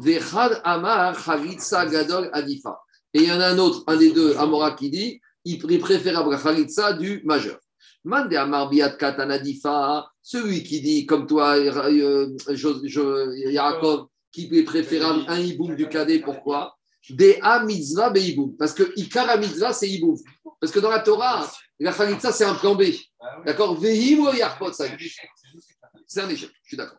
Vechad Amar Khalitsa Gadol Adifa. Et il y en a un autre, un des deux, Amora, qui dit il préférable la Khalitsa du majeur. Mande Amar Biat Katan Adifa. Celui qui dit, comme toi, euh, Yaakov, qui est préférable un hiboum du cadet, pourquoi? Des mitzvah be hiboum. Parce que Ikara mitzvah, c'est hiboum. Parce que dans la Torah, la Khalitsa, c'est un plan B. D'accord? Vehim ou yarpot, ça C'est un échec, je suis d'accord.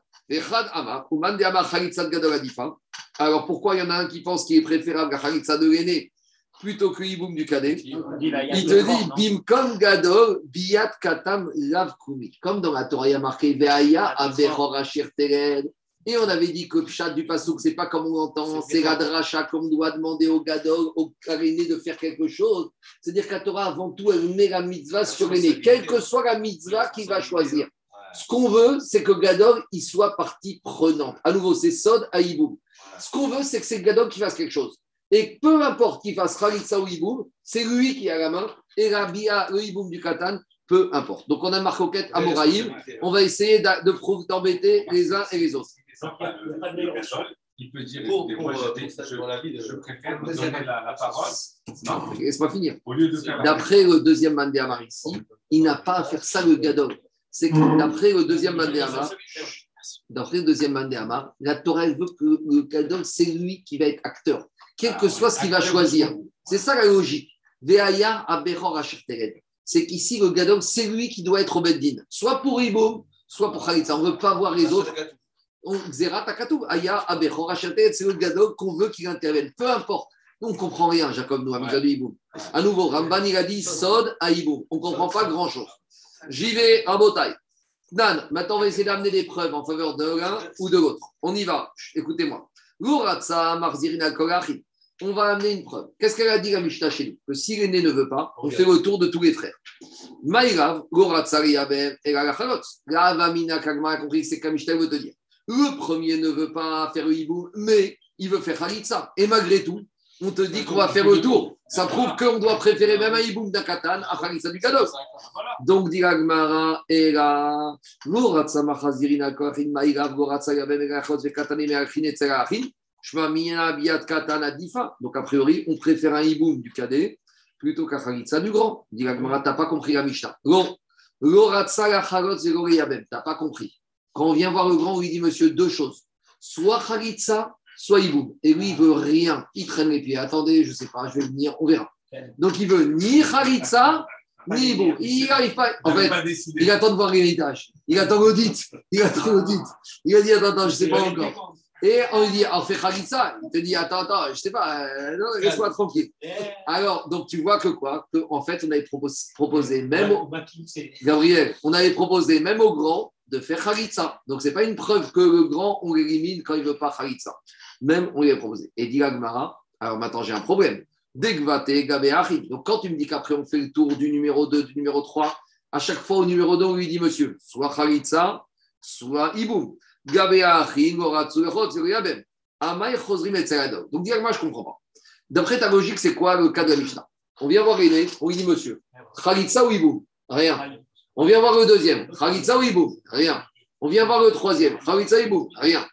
Amar, ou Amar Khalitsa de Gadol Adifa. Alors pourquoi il y en a un qui pense qu'il est préférable la Khalitsa de l'aîné? Plutôt que hiboum du cadet Il te dit Bimkom Gadol, Biat Katam Lav Kumi. Comme dans la Torah, il y a marqué Veaya Averor Asher Tered. Et on avait dit que le chat du Passouk, c'est pas comme on entend, c'est la dracha qu'on doit demander au Gadol, au Karéné de faire quelque chose. C'est-à-dire que la Torah, avant tout, elle met la mitzvah sur l'aîné, quelle que soit la mitzvah qu'il va choisir. Ce qu'on veut, c'est que Gadol, il soit partie prenante. À nouveau, c'est Sod à Iboum. Ce qu'on veut, c'est que c'est Gadol qui fasse quelque chose. Et peu importe qu'il fasse Khalitsa ou Iboum, c'est lui qui a la main. Et la Bia, le Iboum du Katan, peu importe. Donc on a Marcoquette à Moraïm. On va essayer d'a- de prouver, d'embêter les uns et les autres. Il peut dire, Pour- moi, pour, je, euh, pour je- dans la vie de- je préfère vous donner la, la parole. Non, Laisse-moi finir. D'après le deuxième Mandéamar ici, il n'a pas à faire ça le Gadol. C'est que d'après le deuxième Mandéamar, d'après le deuxième Mandéamar, la Torah veut que le Gadol, c'est lui qui va être acteur, quel que soit ce qu'il va choisir. C'est ça la logique. C'est qu'ici, le Gadol, c'est lui qui doit être au Beddin, soit pour Iboum, soit pour Khalitsa. On ne veut pas voir les autres. Takatou, Aya c'est le Gadol qu'on veut qu'il intervienne. Peu importe. Nous, on ne comprend rien, Jacob, avec Ouais. À nouveau, Ramban, il a dit Sod à Iboum. On ne comprend pas grand-chose. J'y vais à Botaï. Dan, maintenant on va essayer d'amener des preuves en faveur de l'un ou de l'autre. On y va. Écoutez-moi. L'Uratsa, Marzirina Kolachim. On va amener une preuve. Qu'est-ce qu'elle a dit la Mishnah chez nous? Que si l'aîné ne veut pas, on fait le tour de tous les frères. Maïrav, L'Uratsa, Riabem, et la. La Avamina Kagma a compris que c'est que la Mishnah veut te dire. Le premier ne veut pas faire le hibou, mais il veut faire Khalitsa. Et malgré tout, on te dit qu'on va faire le tour. Ça prouve qu'on doit préférer même un hiboum d'un katan à Khalitsa du Kados. Donc, dit Agmara, et là, Loratsa Machazirina Koachin Maïrav, Vekatane Meachin et Tserachin, Shma Mina Biat Katan Adifa. Donc, a priori, on préfère un hiboum du cadet plutôt qu'un Khalitsa du grand. Dit Agmara, t'as pas compris la Mishnah. Non. T'as pas compris. Quand on vient voir le grand, on lui dit, monsieur, deux choses. Soit Khalitsa, soit hiboum. Et lui, il veut rien. Il traîne les pieds. Attendez, je sais pas, je vais venir, on verra. Donc, il veut ni Khalitsa, ni hiboum. Il n'arrive pas. En fait, il attend de voir l'héritage. Il attend l'audit. Il attend l'audit. Il a dit Attends, attends, je ne sais pas encore. Et on lui dit On fait Khalitsa. Il te dit Attends, attends, je ne sais pas. euh, laisse-moi tranquille. Alors, donc tu vois que quoi? Que, En fait, on avait proposé, proposé même au, Gabriel, on avait proposé même au grand de faire Khalitsa. Donc, ce n'est pas une preuve que le grand, on l'élimine quand il ne veut pas Khalitsa. Même, on lui a proposé. Et dit Gmara, alors maintenant, j'ai un problème. Degvate, Gabé, Achim. Donc, quand tu me dis qu'après, on fait le tour du numéro 2, du numéro 3, à chaque fois au numéro 2, on lui dit, monsieur, soit Khalitsa, soit Iboum. Donc, dis moi je ne comprends pas. D'après ta logique, c'est quoi le cas de la Mishnah? On vient voir l'aîné, on lui dit, monsieur, Khalitsa ou Iboum Rien. On vient voir le deuxième. Khalitsa ou Iboum Rien. On vient voir le troisième. Khalitsa et boum, rien.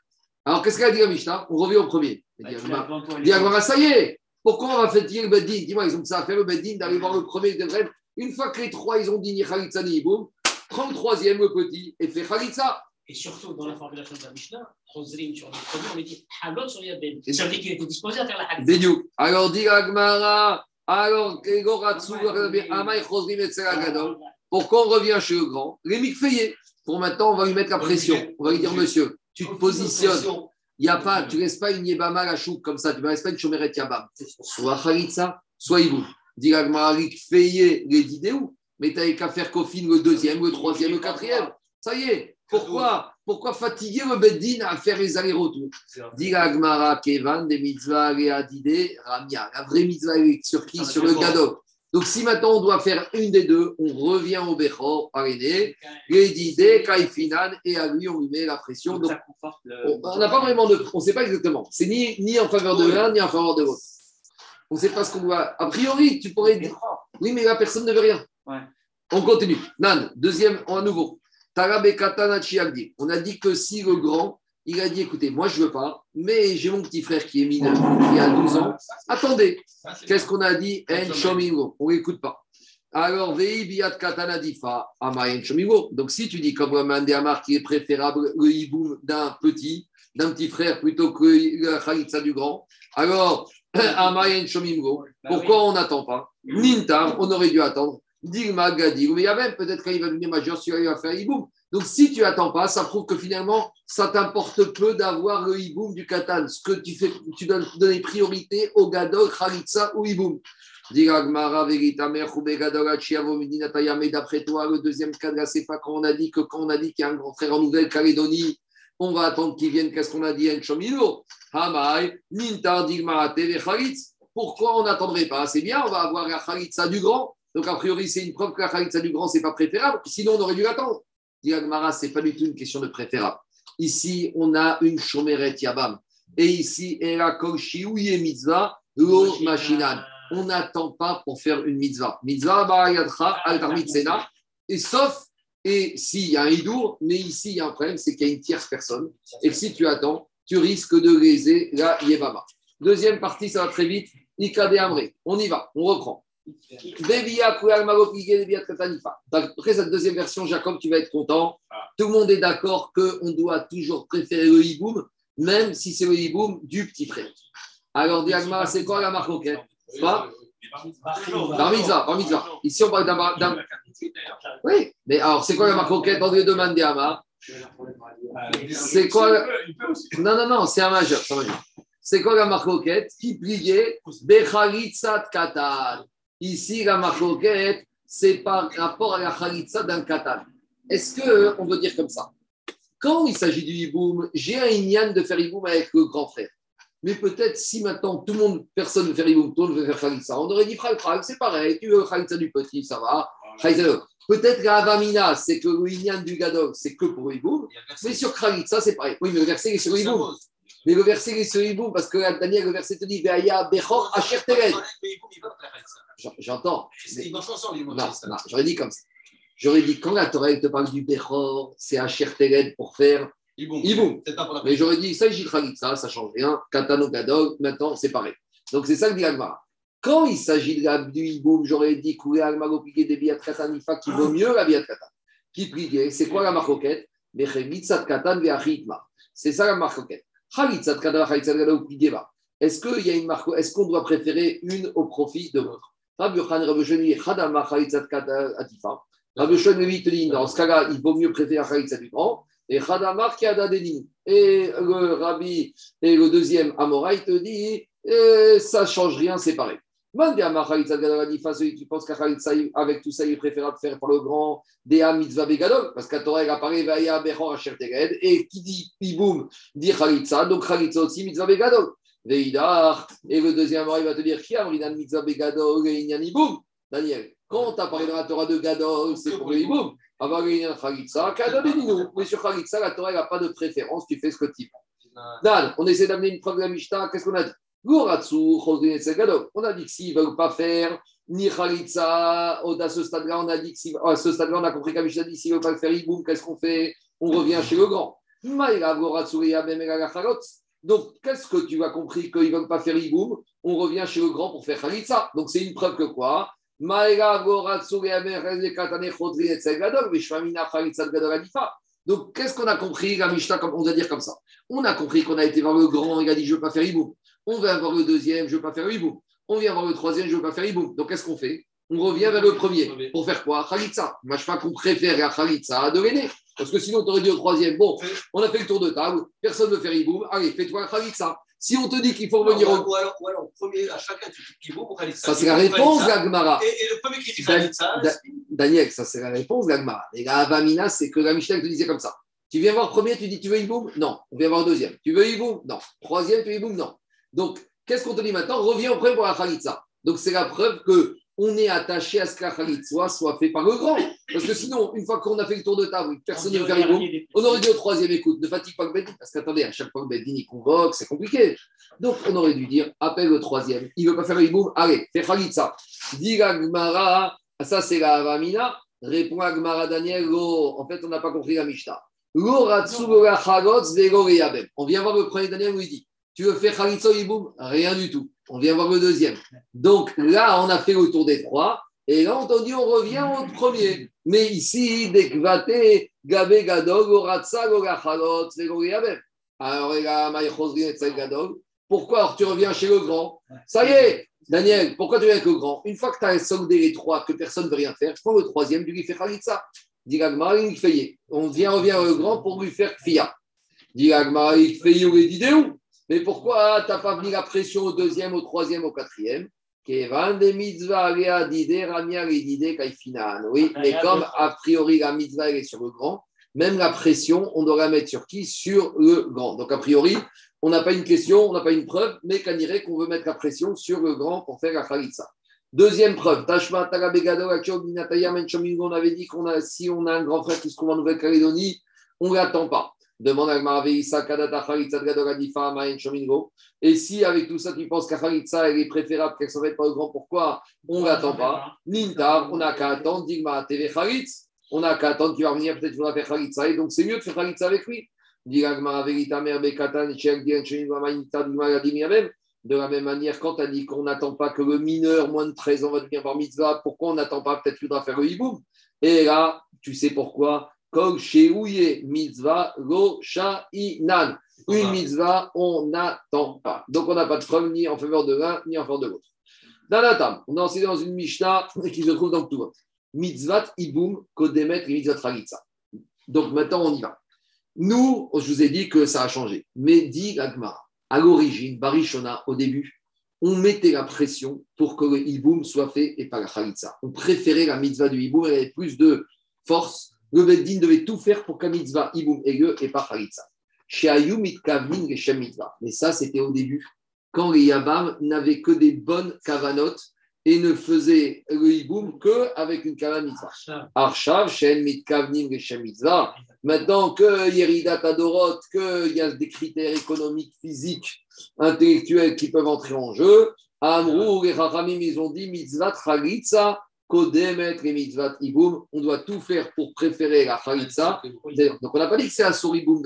Alors, qu'est-ce qu'elle a dit la Mishnah? On revient au premier. Bah, Elle dit, tu l'as Agmara, devant toi, dit les- Agmara, ça y est, pourquoi on va fatiguer le Beddin? Dis-moi, ils ont ça à faire le Beddin d'aller voir le premier de. Une fois que les trois, ils ont dit ni Khalitsa ni boum, 33e, le petit, et fait Khalitsa. Et surtout, dans la formulation de la Mishnah, Khosrim sur le premier, on lui dit Halot sur. Ça veut dire qu'il était disposé à faire la Hadith. Bédiou. Alors, dit Agmara, alors, Chosrim, etc. Gadol. Pourquoi on revient chez le grand Les mikfeyés. Pour maintenant, on va lui mettre la pression. On va lui dire, monsieur, tu te positionnes. Il n'y a pas, tu ne laisses pas une yébama à la chouk comme ça, tu ne laisses pas une chomeret yabam. Soit Khalitsa, soit Ibou. Dis Agmara, mikfeyé, les d'idéou. Mais tu n'avais qu'à faire Kofin le deuxième, le troisième, le quatrième. Ça y est. Pourquoi, pourquoi fatiguer le Beddin à faire les allers-retours Dit Agmara, Kevan, des mitzvahs, Adidé, Ramia. La vraie mitzvah, est sur qui Sur le Gadol. Donc, si maintenant on doit faire une des deux, on revient au Bechor, à l'aîné, Kaifinan, et à lui, on lui met la pression. Donc, on n'a pas vraiment de. On ne sait pas exactement. C'est ni, ni en faveur de l'un, ni en faveur de l'autre. On ne sait pas ce qu'on doit. A priori, tu pourrais dire. Oui, mais la personne ne veut rien. On continue. Nan, deuxième, à nouveau. On a dit que si le grand, il a dit écoutez, moi je ne veux pas, mais j'ai mon petit frère qui est mineur, qui a 12 ans. Attendez, qu'est-ce qu'on a dit? On n'écoute pas. Alors, Vei Biat Katana Difa, Amayen Shomingo. Donc, si tu dis comme Roman Amar qui est préférable le hiboum d'un petit, d'un petit frère plutôt que le Khalitsa du grand, alors, Amayen Shomingo. Bah Pourquoi on n'attend pas? Nintar, on aurait dû attendre. Digma Gadi, mais il y même peut-être quand il va devenir majeur, celui-là il va faire hiboum. Donc si tu attends pas, ça prouve que finalement, ça t'importe peu d'avoir le hiboum du katan. Ce que tu fais, tu dois donner priorité au gadol, khalitsa ou Medina, Tayame, d'après toi, le deuxième cas de la CFA, quand on a dit que quand on a dit qu'il y a un grand frère en Nouvelle-Calédonie, on va attendre qu'il vienne, qu'est-ce qu'on a dit. Pourquoi on n'attendrait pas? C'est bien, on va avoir la Khalitsa du grand. Donc, a priori, c'est une preuve que la Khalitsa du grand, ce n'est pas préférable. Sinon, on aurait dû l'attendre. Dit Agmara, ce n'est pas du tout une question de préférable. Ici, on a une Shomeret Yabam. Et ici, Mitzvah, Lo Machinan. On n'attend pas pour faire une mitzvah. Mitzvah, Barayadcha, Altar Mitzena. Et sauf, et s'il y a un hidour, mais ici, il y a un problème, c'est qu'il y a une tierce personne. Et si tu attends, tu risques de léser la Yebama. Deuxième partie, ça va très vite. Ikade Amré. On y va, on reprend. Après cette deuxième version, Jacob, tu vas être content. Tout le monde est d'accord qu'on doit toujours préférer le hiboum, même si c'est le hiboum du petit frère. Alors, Diagma, c'est quoi la marque Pas Bar mitzvah, bar mitzvah. Ici, on parle d'un. Oui, mais alors, c'est quoi la marque auquel On lui demande Diagma. C'est quoi la- Non, non, non, c'est un majeur. c'est quoi la marcoquette Qui pliait Bechalitzat Katan. Ici, la marcoquette, c'est par rapport à la Khalitsa d'un Katan. Est-ce qu'on veut dire comme ça? Quand il s'agit du hiboum, j'ai un inyan de faire hiboum avec le grand frère. Mais peut-être si maintenant tout le monde, personne ne veut faire hiboum, tout le monde veut faire Khalitsa, on aurait dit Frag, c'est pareil, tu veux Khalitsa du petit, ça va. Peut-être la Avamina, c'est que le inyan du Gadol, c'est que pour hiboum. Mais sur Khalitsa, c'est pareil. Oui, mais le verset est sur hiboum. Mais le verset est sur Hiboum parce que Daniel, le verset te dit Veaya Bechor Asher Tered. J'en- J'entends. Ils marchent ensemble, ils Non, non, j'aurais dit comme ça. J'aurais dit quand la Torah te parle du Bechor, c'est Asher Tered pour faire. Iboum. Iboum. C'est pas pour la Mais j'aurais dit ça, il s'agit de ça, ça change rien. Katano Gadol, maintenant c'est pareil. Donc c'est ça que dit Agmara. Quand il s'agit de du Hiboum, j'aurais dit Koulé Agmaro Pigué des Biat Katanifa qui vaut mieux la Biat Katan. Qui pliait, c'est quoi la marcoquette Katan. C'est ça la marcoquette. Est-ce qu'il y a une marque, est-ce qu'on doit préférer une au profit de l'autre Rabbi Yochan, Rabbi Khalitzat Katan Atifa. Rabbi Shoni, lui, te dit, dans ce cas-là, il vaut mieux préférer Khalitzat du grand. Et Khadamar qui a. Et le Rabbi, et le deuxième Amora, il te dit, eh, ça ne change rien, c'est pareil. Mandéama Khalitsa Gadol Anifa, celui qui pense qu'à avec tout ça, il de faire par le grand Dea Mitzvah Begadol, parce qu'à Torah, il apparaît Vaya Bechor Asher Teged, et qui dit Iboum dit Khalitsa, donc Khalitsa aussi Mitzvah Begadol. Et le deuxième il va te dire Daniel, quand tu as parlé dans la Torah de Gadol, c'est pour le Iboum. Avant le Inyan Khalitsa, Kadol Mais sur Khalitsa, la Torah n'a pas de préférence, tu fais ce que tu veux. Dan, on essaie d'amener une preuve de la Mishnah, qu'est-ce qu'on a dit? On a dit que s'ils ne veulent pas faire ni Khalitsa, à ce stade-là, on a dit que à ce stade-là, on a compris qu'à Mishnah dit s'ils ne veulent pas le faire, Iboum, qu'est-ce qu'on fait? On revient chez le grand. Donc, qu'est-ce que tu as compris qu'ils ne veulent pas faire Iboum On revient chez le grand pour faire Khalitsa. Donc, c'est une preuve que quoi. Donc, qu'est-ce qu'on a compris, la Mishnah, comme on va dire comme ça On a compris qu'on a été voir le grand, il a dit Je ne veux pas faire Iboum. On va voir le deuxième, je ne veux pas faire Iboum. On vient voir le troisième, je ne veux pas faire Iboum. Donc, qu'est-ce qu'on fait On revient vers le premier. Pour faire quoi Khalitsa. Moi, je pas qu'on préfère la Khalitsa de l'aîné. Parce que sinon, tu aurais dit au troisième Bon, on a fait le tour de table, personne ne veut faire Iboum. Allez, fais-toi la Khalitsa. Si on te dit qu'il faut revenir au. Ou alors, ou alors, premier, à chacun, tu dis Kibo pour Khalitsa. Ça, c'est la réponse. Gagmara. Et, et le premier qui dit Khalitsa, Da- Daniel, ça c'est la réponse, Gagmara. Et la Avamina, c'est que la Mishnah te disait comme ça. Tu viens voir premier, tu dis tu veux Iboum Non. On vient voir deuxième. Tu veux Iboum Non. Troisième, tu veux Iboum Non. Donc, qu'est-ce qu'on te dit maintenant? Reviens au premier pour la Khalitsa. Donc, c'est la preuve que on est attaché à ce que la Khalitsa soit fait par le grand. Parce que sinon, une fois qu'on a fait le tour de table, personne ne veut faire Iboum. On aurait dit au troisième, écoute, ne fatigue pas le Beddin, parce qu'attendez, à chaque fois que Beddin il convoque, c'est compliqué. Donc, on aurait dû dire, appelle le troisième, il ne veut pas faire le hiboum, allez, fais Khalitsa. Dis la Gemara, ça c'est la Avamina, répond la Gemara Daniel, lo, en fait, on n'a pas compris la Mishnah. On vient voir le premier Daniel où il dit, tu veux faire Khalitsa ou hiboum Rien du tout. On vient voir le deuxième. Donc là, on a fait le tour des trois. Et là, on t'a dit, on revient au premier. Mais ici, Dekvate, Gabe Gadol, Oratsa, Gogachalot, Vegoriabem. Alors, Gadol. Pourquoi Alors, tu reviens chez le grand Ça y est, Daniel, pourquoi tu viens avec le grand Une fois que tu as soldé les trois, que personne ne veut rien faire, prends le troisième, tu lui fais Khalitsa. Fait On vient, revient au grand pour lui faire Kfia. Dis Gagmar, il fait d'idéo Mais pourquoi tu n'as pas mis la pression au deuxième, au troisième, au quatrième. Oui, mais comme a priori la mitzvah elle est sur le grand, même la pression, on devrait mettre sur qui? Sur le grand. Donc a priori, on n'a pas une question, on n'a pas une preuve, mais qu'on dirait qu'on veut mettre la pression sur le grand pour faire la khalitsa. Deuxième preuve, on avait dit qu'on a, si on a un grand frère qui se trouve en Nouvelle-Calédonie, on ne l'attend pas. Demande à Maraveisa Kadata Khalitsa Gadogadifa Maen Chomingo. Et si avec tout ça, tu penses qu'à Khalitsa, elle est préférable qu'elle ne s'en pas au grand, pourquoi on ne l'attend pas Nintar, on n'a qu'à attendre, Digma TV Khalitz, on n'a qu'à attendre qu'il va revenir, peut-être qu'il va faire Khalitsa, et donc c'est mieux de faire Khalitsa avec lui. De la même manière, quand tu as dit qu'on n'attend pas que le mineur moins de 13 ans va devenir bar mitzvah, pourquoi on n'attend pas Peut-être qu'il faudra faire le hiboum? Et là, tu sais pourquoi? Kol Sheouye mitzvah lo sha'inan. Une mitzvah, on n'attend pas. Donc, on n'a pas de preuve ni en faveur de l'un ni en faveur de l'autre. Dans la table, on a enseigné dans une Mishnah qui se trouve dans le Tuvot. Mitzvah iboum kodemet mitzvah tragitza. Donc, maintenant, on y va. Nous, je vous ai dit que ça a changé. Mais dit Gagmara, à l'origine, Barishona, au début, on mettait la pression pour que le hiboum soit fait et pas la khalitsa. On préférait la mitzvah du hiboum, elle avait plus de force. Le Beddin devait tout faire pour qu'un mitzvah ait lieu et pas khalitsa. Chez mitkavnin et Shem mitzvah. Mais ça, c'était au début, quand les Yabam n'avaient que des bonnes kavanotes et ne faisaient le hiboum qu'avec une kavan mitzvah. Arshav, Shen mitkavnin et Shem mitzvah. Maintenant que Yerida Tadorot, qu'il y a des critères économiques, physiques, intellectuels qui peuvent entrer en jeu, Amrou, les Rachamim, ils ont dit mitzvah tragitza, kodemet iboum. On doit tout faire pour préférer la chalitza. Donc on n'a pas dit que c'est un souriboum,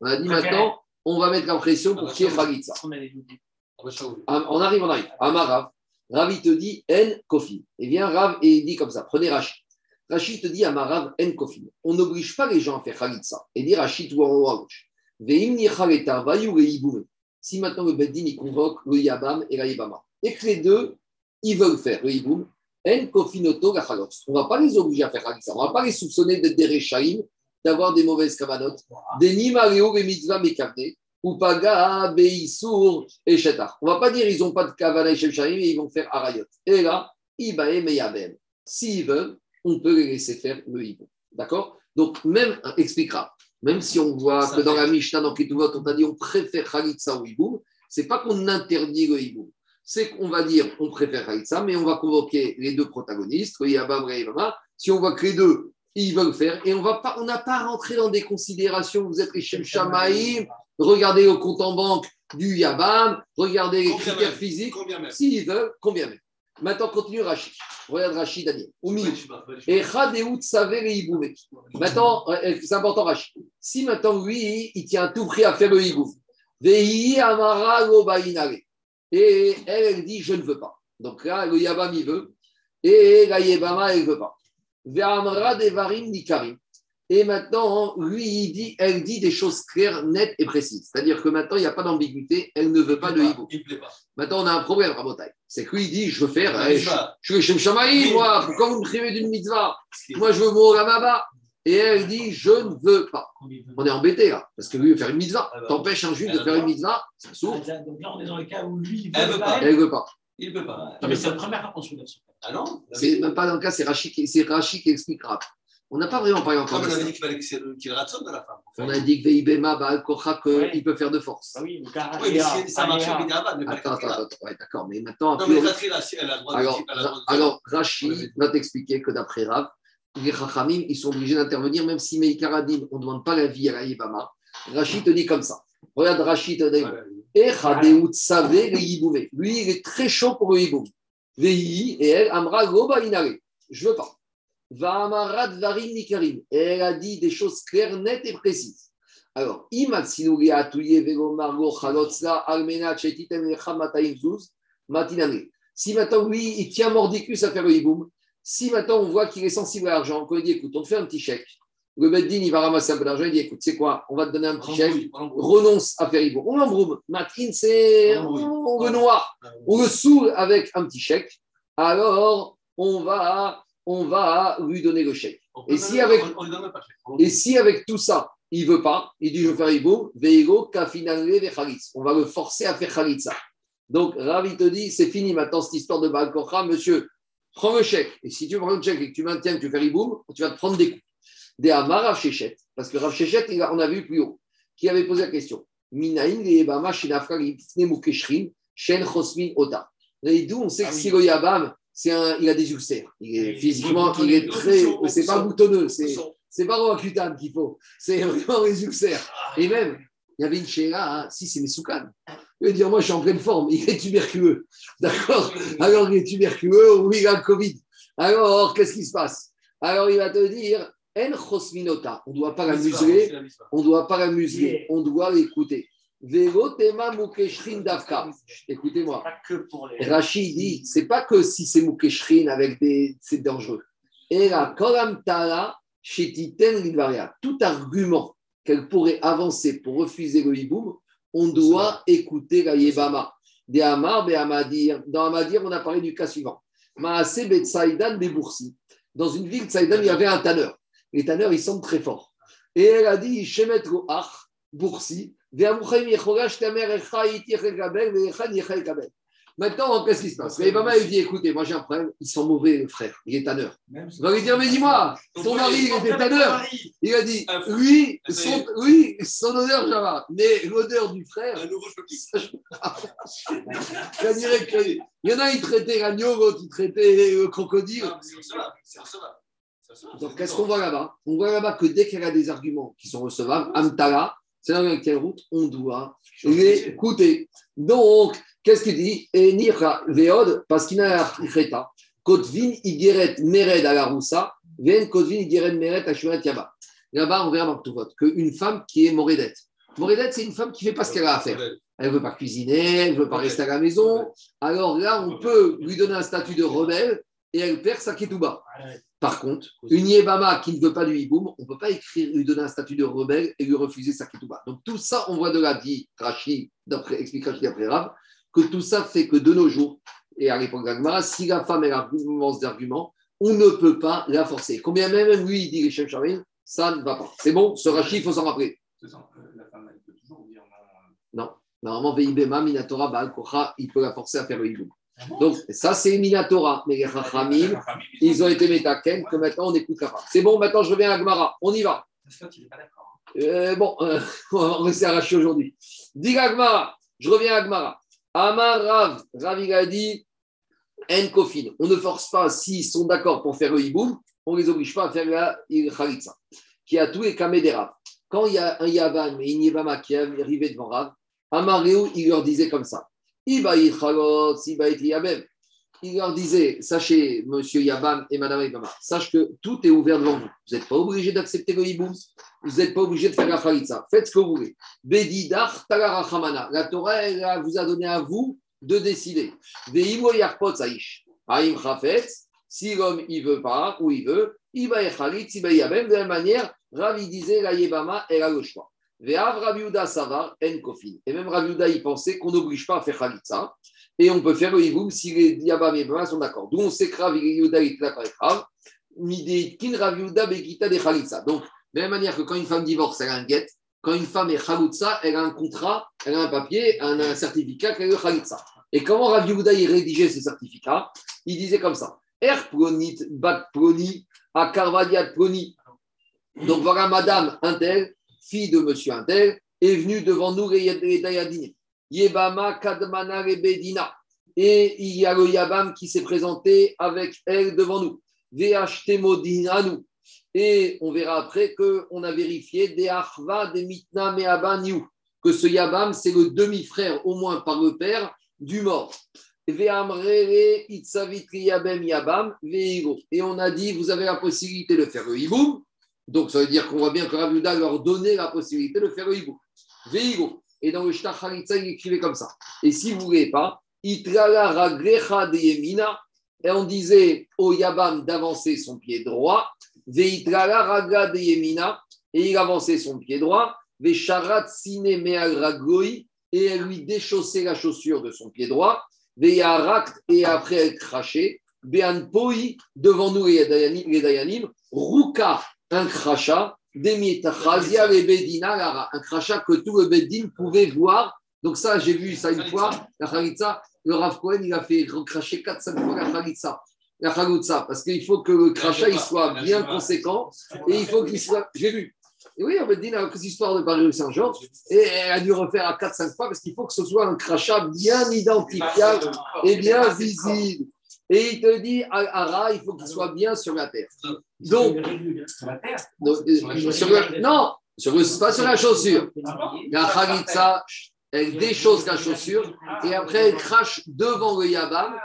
on a dit maintenant, on va mettre la pression pour qu'il y ait chalitza. On arrive, on arrive. Amarav, Rav, il te dit en kofin. Et vient Rav et il dit comme ça prenez Rachid. Rachid te dit à Marav en kofin. On n'oblige pas les gens à faire Khalitsa. Et dit Rachid ou en haut à gauche. Veim ni chaleta, vayu le hiboum. Si maintenant le Beddin il convoque le Yabam et la Yabama, et que les deux, ils veulent faire le hiboum, en kofinoto la chalot. On ne va pas les obliger à faire Khalitsa. On ne va pas les soupçonner d'être des Rechaïm, d'avoir des mauvaises kavanotes. Des nimareo et mitzvah mekavne. Ou paga, beisour et shetar. On ne va pas dire ils n'ont pas de kavana et shemsharim et ils vont faire arayot. Et là, ibae meyabem. S'ils veulent, on peut les laisser faire le hibou. D'accord? Donc, même, expliquera, même si on voit Ça que dans la Mishnah, dans Ketuvot, on a dit on préfère Khalitsa au hibou, c'est pas qu'on interdit le hibou. C'est qu'on va dire on préfère Khalitsa, mais on va convoquer les deux protagonistes, Yabam et Yabama. Si on voit que les deux, ils veulent faire, et on va pas, on n'a pas à rentrer dans des considérations, vous êtes les Shem Shamaïm, regardez le compte en banque du Yabam, regardez les critères même physiques. S'ils veulent, combien même Maintenant, continue Rachid. Regarde Rachid Daniel. Au. Et. Maintenant, euh, c'est important, Rachid. Si maintenant, lui, il tient à tout prix à faire le hiboum, Vehi amara. Et elle, elle dit, je ne veux pas. Donc là, le Yabam, il veut. Et la Yebama, elle ne veut pas. Ve'amra devarim nikarim. Et maintenant, lui, il dit, elle dit des choses claires, nettes et précises. C'est-à-dire que maintenant, il n'y a pas d'ambiguïté, elle ne veut pas de hibou. Il ne plaît pas. Maintenant, on a un problème, Rabotai. C'est que lui, il dit, je veux faire, Ah, eh, je, va. je suis moi, pourquoi vous me privez d'une mitzvah? Moi, je veux mourir là-bas. Et elle dit, je ne veux pas. On est embêté là, parce que lui, veut faire une mitzvah. Ah bah. T'empêches un juif de faire une mitzvah, ça s'ouvre. Donc là, on est dans le cas où lui, il Elle veut pas pas. elle. Veut pas. Il ne peut pas. Non, mais c'est la première fois qu'on se soulève. Ah non? C'est même pas dans le cas, c'est Rachid Rachid qui explique rap. On n'a pas vraiment parlé encore Comme de on avait dit qu'il fallait que c'est- qu'il ratsonne de la femme. On a dit que Veibema, Baal Kocha, qu'il peut faire de force. Ah oui, mais ça marche mais pas Attends, attends, attends, ouais, d'accord, mais maintenant, Non, mais elle a le droit alors Rachid va t'expliquer que d'après Rav, les Chachamim, ils sont obligés d'intervenir, même si Meikaradim, on ne demande pas l'avis à la Yibama. Rachid te dit comme ça. Regarde Rachid te dit. Voilà. Et Chadeout savait le Yiboumé. Lui, il est très chaud pour le Yiboum. Vei et elle, Amra Goba Inare. Je veux pas. Va Amarat Varim Nikarim. Et elle a dit des choses claires, nettes et précises. Alors, Imatsinugi Atouye Vego Margo Chalotzla Almena Zuz Matinane. Si maintenant, lui, il tient mordicus à faire le Yiboum, si maintenant on voit qu'il est sensible à l'argent, qu'on lui dit écoute, on te fait un petit chèque. Le Beddin, il va ramasser un peu d'argent, il dit écoute, c'est quoi? On va te donner un petit chèque On l'embrouille. renonce à faire. On l'embroume. Matin, c'est. On l'embrouille. On le noie. On le saoule avec un petit chèque. Alors, on va, on va lui donner le chèque. Et si avec- Et si avec tout ça, il veut pas, il dit je veux faire Iboum, Veigo, Kafinale. On va le forcer à faire Khalitza. Donc, Ravi te dit c'est fini maintenant cette histoire de Baal monsieur. Prends le chèque. Et si tu prends le chèque et que tu maintiens que tu fais Iboum, tu vas te prendre des coups. Des Amar Rav. Parce que Rav on a vu plus haut, qui avait posé la question. Minaïn, Yebama, Shinafra, Mukeshrin, Shen Chosmin, Ota. Et d'où on sait que Ah si le Yabam, un, il a des ulcères. Il est, physiquement, il est très. C'est pas boutonneux. c'est. C'est pas Roacutan qu'il faut, c'est vraiment les ulcères. Et même, il y avait une chéra, hein, si c'est Messoukan. Il va dire Moi, je suis en pleine forme, il est tuberculeux. D'accord Alors, il est tuberculeux ou il a le Covid. Alors, qu'est-ce qui se passe? Alors, il va te dire En chosminota. On ne doit pas la museler, on ne doit pas la museler, on doit l'écouter. Écoutez-moi. Rachid dit, c'est pas que si c'est Moukeshrin avec des, c'est dangereux. Et la Kolam Tala, tout argument qu'elle pourrait avancer pour refuser le hiboum, on doit écouter la Yebama. Des Amar, des Amadir. Dans Amadir, on a parlé du cas suivant. Maase Betsaïdan des Boursi. Dans une ville, Saïdan, il y avait un tanneur. Les tanneurs, ils sont très forts. Et elle a dit, Shemet Ach, Boursi, Ve'amuchaim Yechorash Tamer Echa Yitir Ekabel, Ve'echan Ekabel. Maintenant, qu'est-ce qui se passe Et Bama, il dit écoutez, moi j'ai un problème, ils sont mauvais, le frère, il est tanneur. Il va lui dire mais dis-moi, ton mari, il était tanneur. Il a dit y son, oui, son odeur, Java, mais l'odeur du frère, Un nouveau ça dirait que. Il y en a, ils traitaient l'agneau, l'autre, ils traitaient le crocodile. Ah, C'est recevable. Donc, qu'est-ce qu'on voit là-bas? On voit là-bas que dès qu'elle a des arguments qui sont recevables, Amtala, c'est dans quelle route? On doit les écouter. Donc, qu'est-ce qu'il dit? Et Nira Veod, parce qu'il a Reta, Kotvin Igeret Mered à la Roussa, Ven Kotvin Igeret Mered à Yaba. Là-bas, on verra dans tout vote qu'une femme qui est Moredette. Moredette, c'est une femme qui ne fait pas ce qu'elle a à faire. Elle ne veut pas cuisiner, elle ne veut pas rester à la maison. Alors là, on peut lui donner un statut de rebelle et elle perd sa ketouba. Par contre, une Yébama qui ne veut pas du hiboum, on ne peut pas écrire, lui donner un statut de rebelle et lui refuser sa ketouba. Donc tout ça, on voit de là, dit Rachid, d'après, explique Rachid d'après Rav, que tout ça fait que de nos jours, et à l'époque d'Agmara, si la femme elle argumente d'arguments, on ne peut pas la forcer. Combien même lui, il dit les chefs Shamim, ça ne va pas. C'est bon, ce Rachid, il faut s'en rappeler. Euh, La femme, elle peut toujours dire non. euh, Normalement, Veibema, Minatora, Baal Kocha, il peut la forcer à faire le hiboum. Donc ça, c'est Minatora. Mais les Chachamim, ils ont été métaken, que maintenant on écoute la femme. C'est bon, maintenant je reviens à Agmara. On y va. Pas d'accord. Euh, bon, euh, on va rester arraché aujourd'hui. Dis Agmara, je reviens à Agmara. Amar Rav, Rav il En on ne force pas s'ils sont d'accord pour faire le hiboum, on ne les oblige pas à faire la Khalitsa. Qui a tout et des. Quand il y a un Yavan, mais une Yébama qui est arrivé devant Rav, Amareu, il leur disait comme ça. Ibaït Chalot, Ibaït Yabem. Il leur disait, sachez, monsieur Yabam et madame Yabama, sache que tout est ouvert devant vous. Vous n'êtes pas obligé d'accepter le hiboum, vous n'êtes pas obligé de faire la khalitsa. Faites ce que vous voulez. Bedidar talarachamana. La Torah, vous a donné à vous de décider. Yarpot saish. Aïm chafetz, si l'homme il veut pas ou il veut, il va y khalitz, il De la manière, Ravi disait, la Yebama, elle a le choix. Ve'av savar en kofin. Et même Raviuda, il pensait qu'on n'oblige pas à faire khalitsa. Et on peut faire le hiboum si les Yabam et Bama sont d'accord. D'où on sait que Rav Yehuda par Rav. Kin Rav Yehuda Begita de Khalitsa. Donc, de la même manière que quand une femme divorce, elle a un get. Quand une femme est Khalitsa, elle a un contrat, elle a un papier, un, un certificat qu'elle est Khalitsa. Et comment Rav Yehuda y rédigeait ce certificat Il disait comme ça Er plonit bat ploni, a karvadiat ploni. Donc voilà, madame Intel, fille de monsieur Intel, est venue devant nous les Dayadine. Yebama Kadmana Rebedina. Et il y a le Yabam qui s'est présenté avec elle devant nous. nous. Et on verra après qu'on a vérifié des Achva, des Mitna, Meabaniu, que ce Yabam, c'est le demi-frère, au moins par le père, du mort. Et on a dit, vous avez la possibilité de faire le hiboum. Donc ça veut dire qu'on voit bien que Ravuda leur donnait la possibilité de faire le hiboum. Et dans le Shtach il écrivait comme ça. Et si vous ne voulez pas, Itrala de Yemina, et on disait au Yabam d'avancer son pied droit, Veitrala Raga de Yemina, et il avançait son pied droit, Vesharat Sine Meal Ragoi, et elle lui déchaussait la chaussure de son pied droit, Veyarakt, et après elle crachait, Bean Poi, devant nous les Dayanim, Ruka, un crachat, un crachat que tout le Bedin pouvait voir. Donc ça, j'ai vu ça une fois, la le Rav Cohen, il a fait cracher 4-5 fois la Khalitsa. La parce qu'il faut que le crachat il soit bien conséquent et il faut qu'il soit. J'ai vu. Et oui, on va dire cette histoire de Paris Saint-Jean, et elle a dû refaire à 4-5 fois parce qu'il faut que ce soit un crachat bien identifiable et bien visible. Et il te dit, Ara, il faut qu'il soit bien sur la terre. Donc, sur la terre euh, Non, sur pas sur la chaussure. La Khalitsa, elle déchausse la chaussure et après elle crache devant le Yabam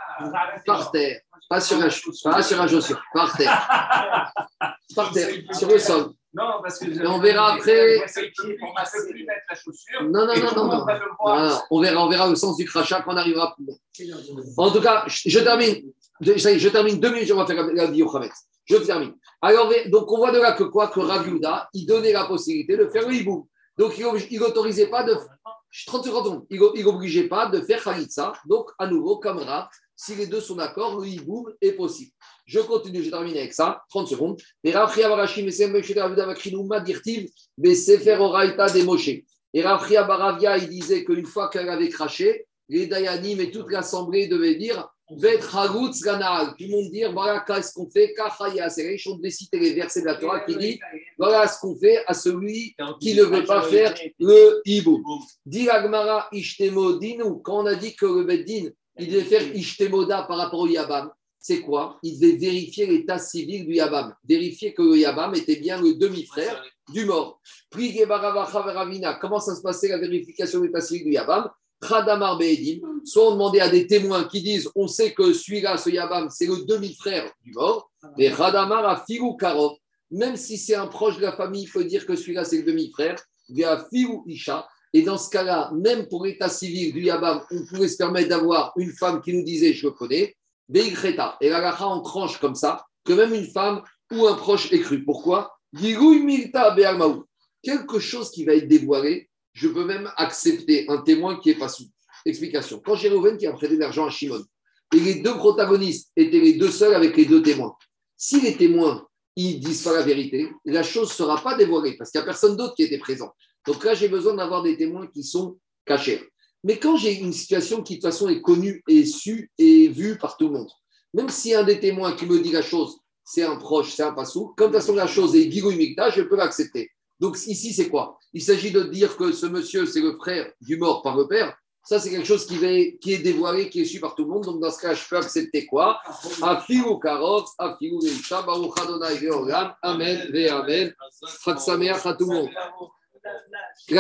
par terre. Pas sur la, pas sur la chaussure, par terre. Par terre, sur le sol. Non, parce que on verra après. Non, non, non, non, non. On verra, on verra le sens du crachat quand on arrivera plus En tout cas, je termine. Je, termine deux minutes, je vais faire la vie au Je termine. Alors, donc, on voit de là que quoi Que Rav il donnait la possibilité de faire le hibou. Donc, il n'autorisait pas de. 30 secondes, il n'obligeait pas de faire Khalitsa. Donc, à nouveau, comme Rav, si les deux sont d'accord, le hibou est possible. Je continue, je termine avec ça. 30 secondes. Et Rav Avarashim, des Moshe. Et Rav Baravia, il disait qu'une fois qu'elle avait craché, les Dayanim et toute l'assemblée devaient dire tout le monde dire voilà qu'est-ce qu'on fait, on devait citer les versets de la Torah qui dit voilà ce qu'on fait à celui qui ne veut pas faire le hibou. Dit Agmara Ishtemo, quand on a dit que le Beddin, il devait faire Ishtemoda par rapport au Yabam, c'est quoi? Il devait vérifier l'état civil du Yabam, vérifier que le Yabam était bien le demi-frère du mort. Comment ça se passait la vérification de l'état civil du Yabam? Khadamar Be'edim, soit on demandait à des témoins qui disent on sait que celui-là, ce Yabam, c'est le demi-frère du mort, mais Khadamar a Figu Karov, même si c'est un proche de la famille, il faut dire que celui-là, c'est le demi-frère, via Figu Isha. Et dans ce cas-là, même pour l'état civil du Yabam, on pouvait se permettre d'avoir une femme qui nous disait je le connais, Beigreta. Et la on tranche comme ça, que même une femme ou un proche est cru. Pourquoi? Quelque chose qui va être dévoilé je peux même accepter un témoin qui est pas sous. Explication. Quand Jérouven qui a prêté de l'argent à Shimon, et les deux protagonistes étaient les deux seuls avec les deux témoins, si les témoins ils disent pas la vérité, la chose ne sera pas dévoilée parce qu'il n'y a personne d'autre qui était présent. Donc là, j'ai besoin d'avoir des témoins qui sont cachés. Mais quand j'ai une situation qui de toute façon est connue et su et vue par tout le monde, même si un des témoins qui me dit la chose, c'est un proche, c'est un passou, comme de toute façon la chose est Gigou je peux l'accepter. Donc ici, c'est quoi? Il s'agit de dire que ce monsieur, c'est le frère du mort par le père. Ça, c'est quelque chose qui, est dévoilé, qui est su par tout le monde. Donc, dans ce cas, je peux accepter quoi? Amen.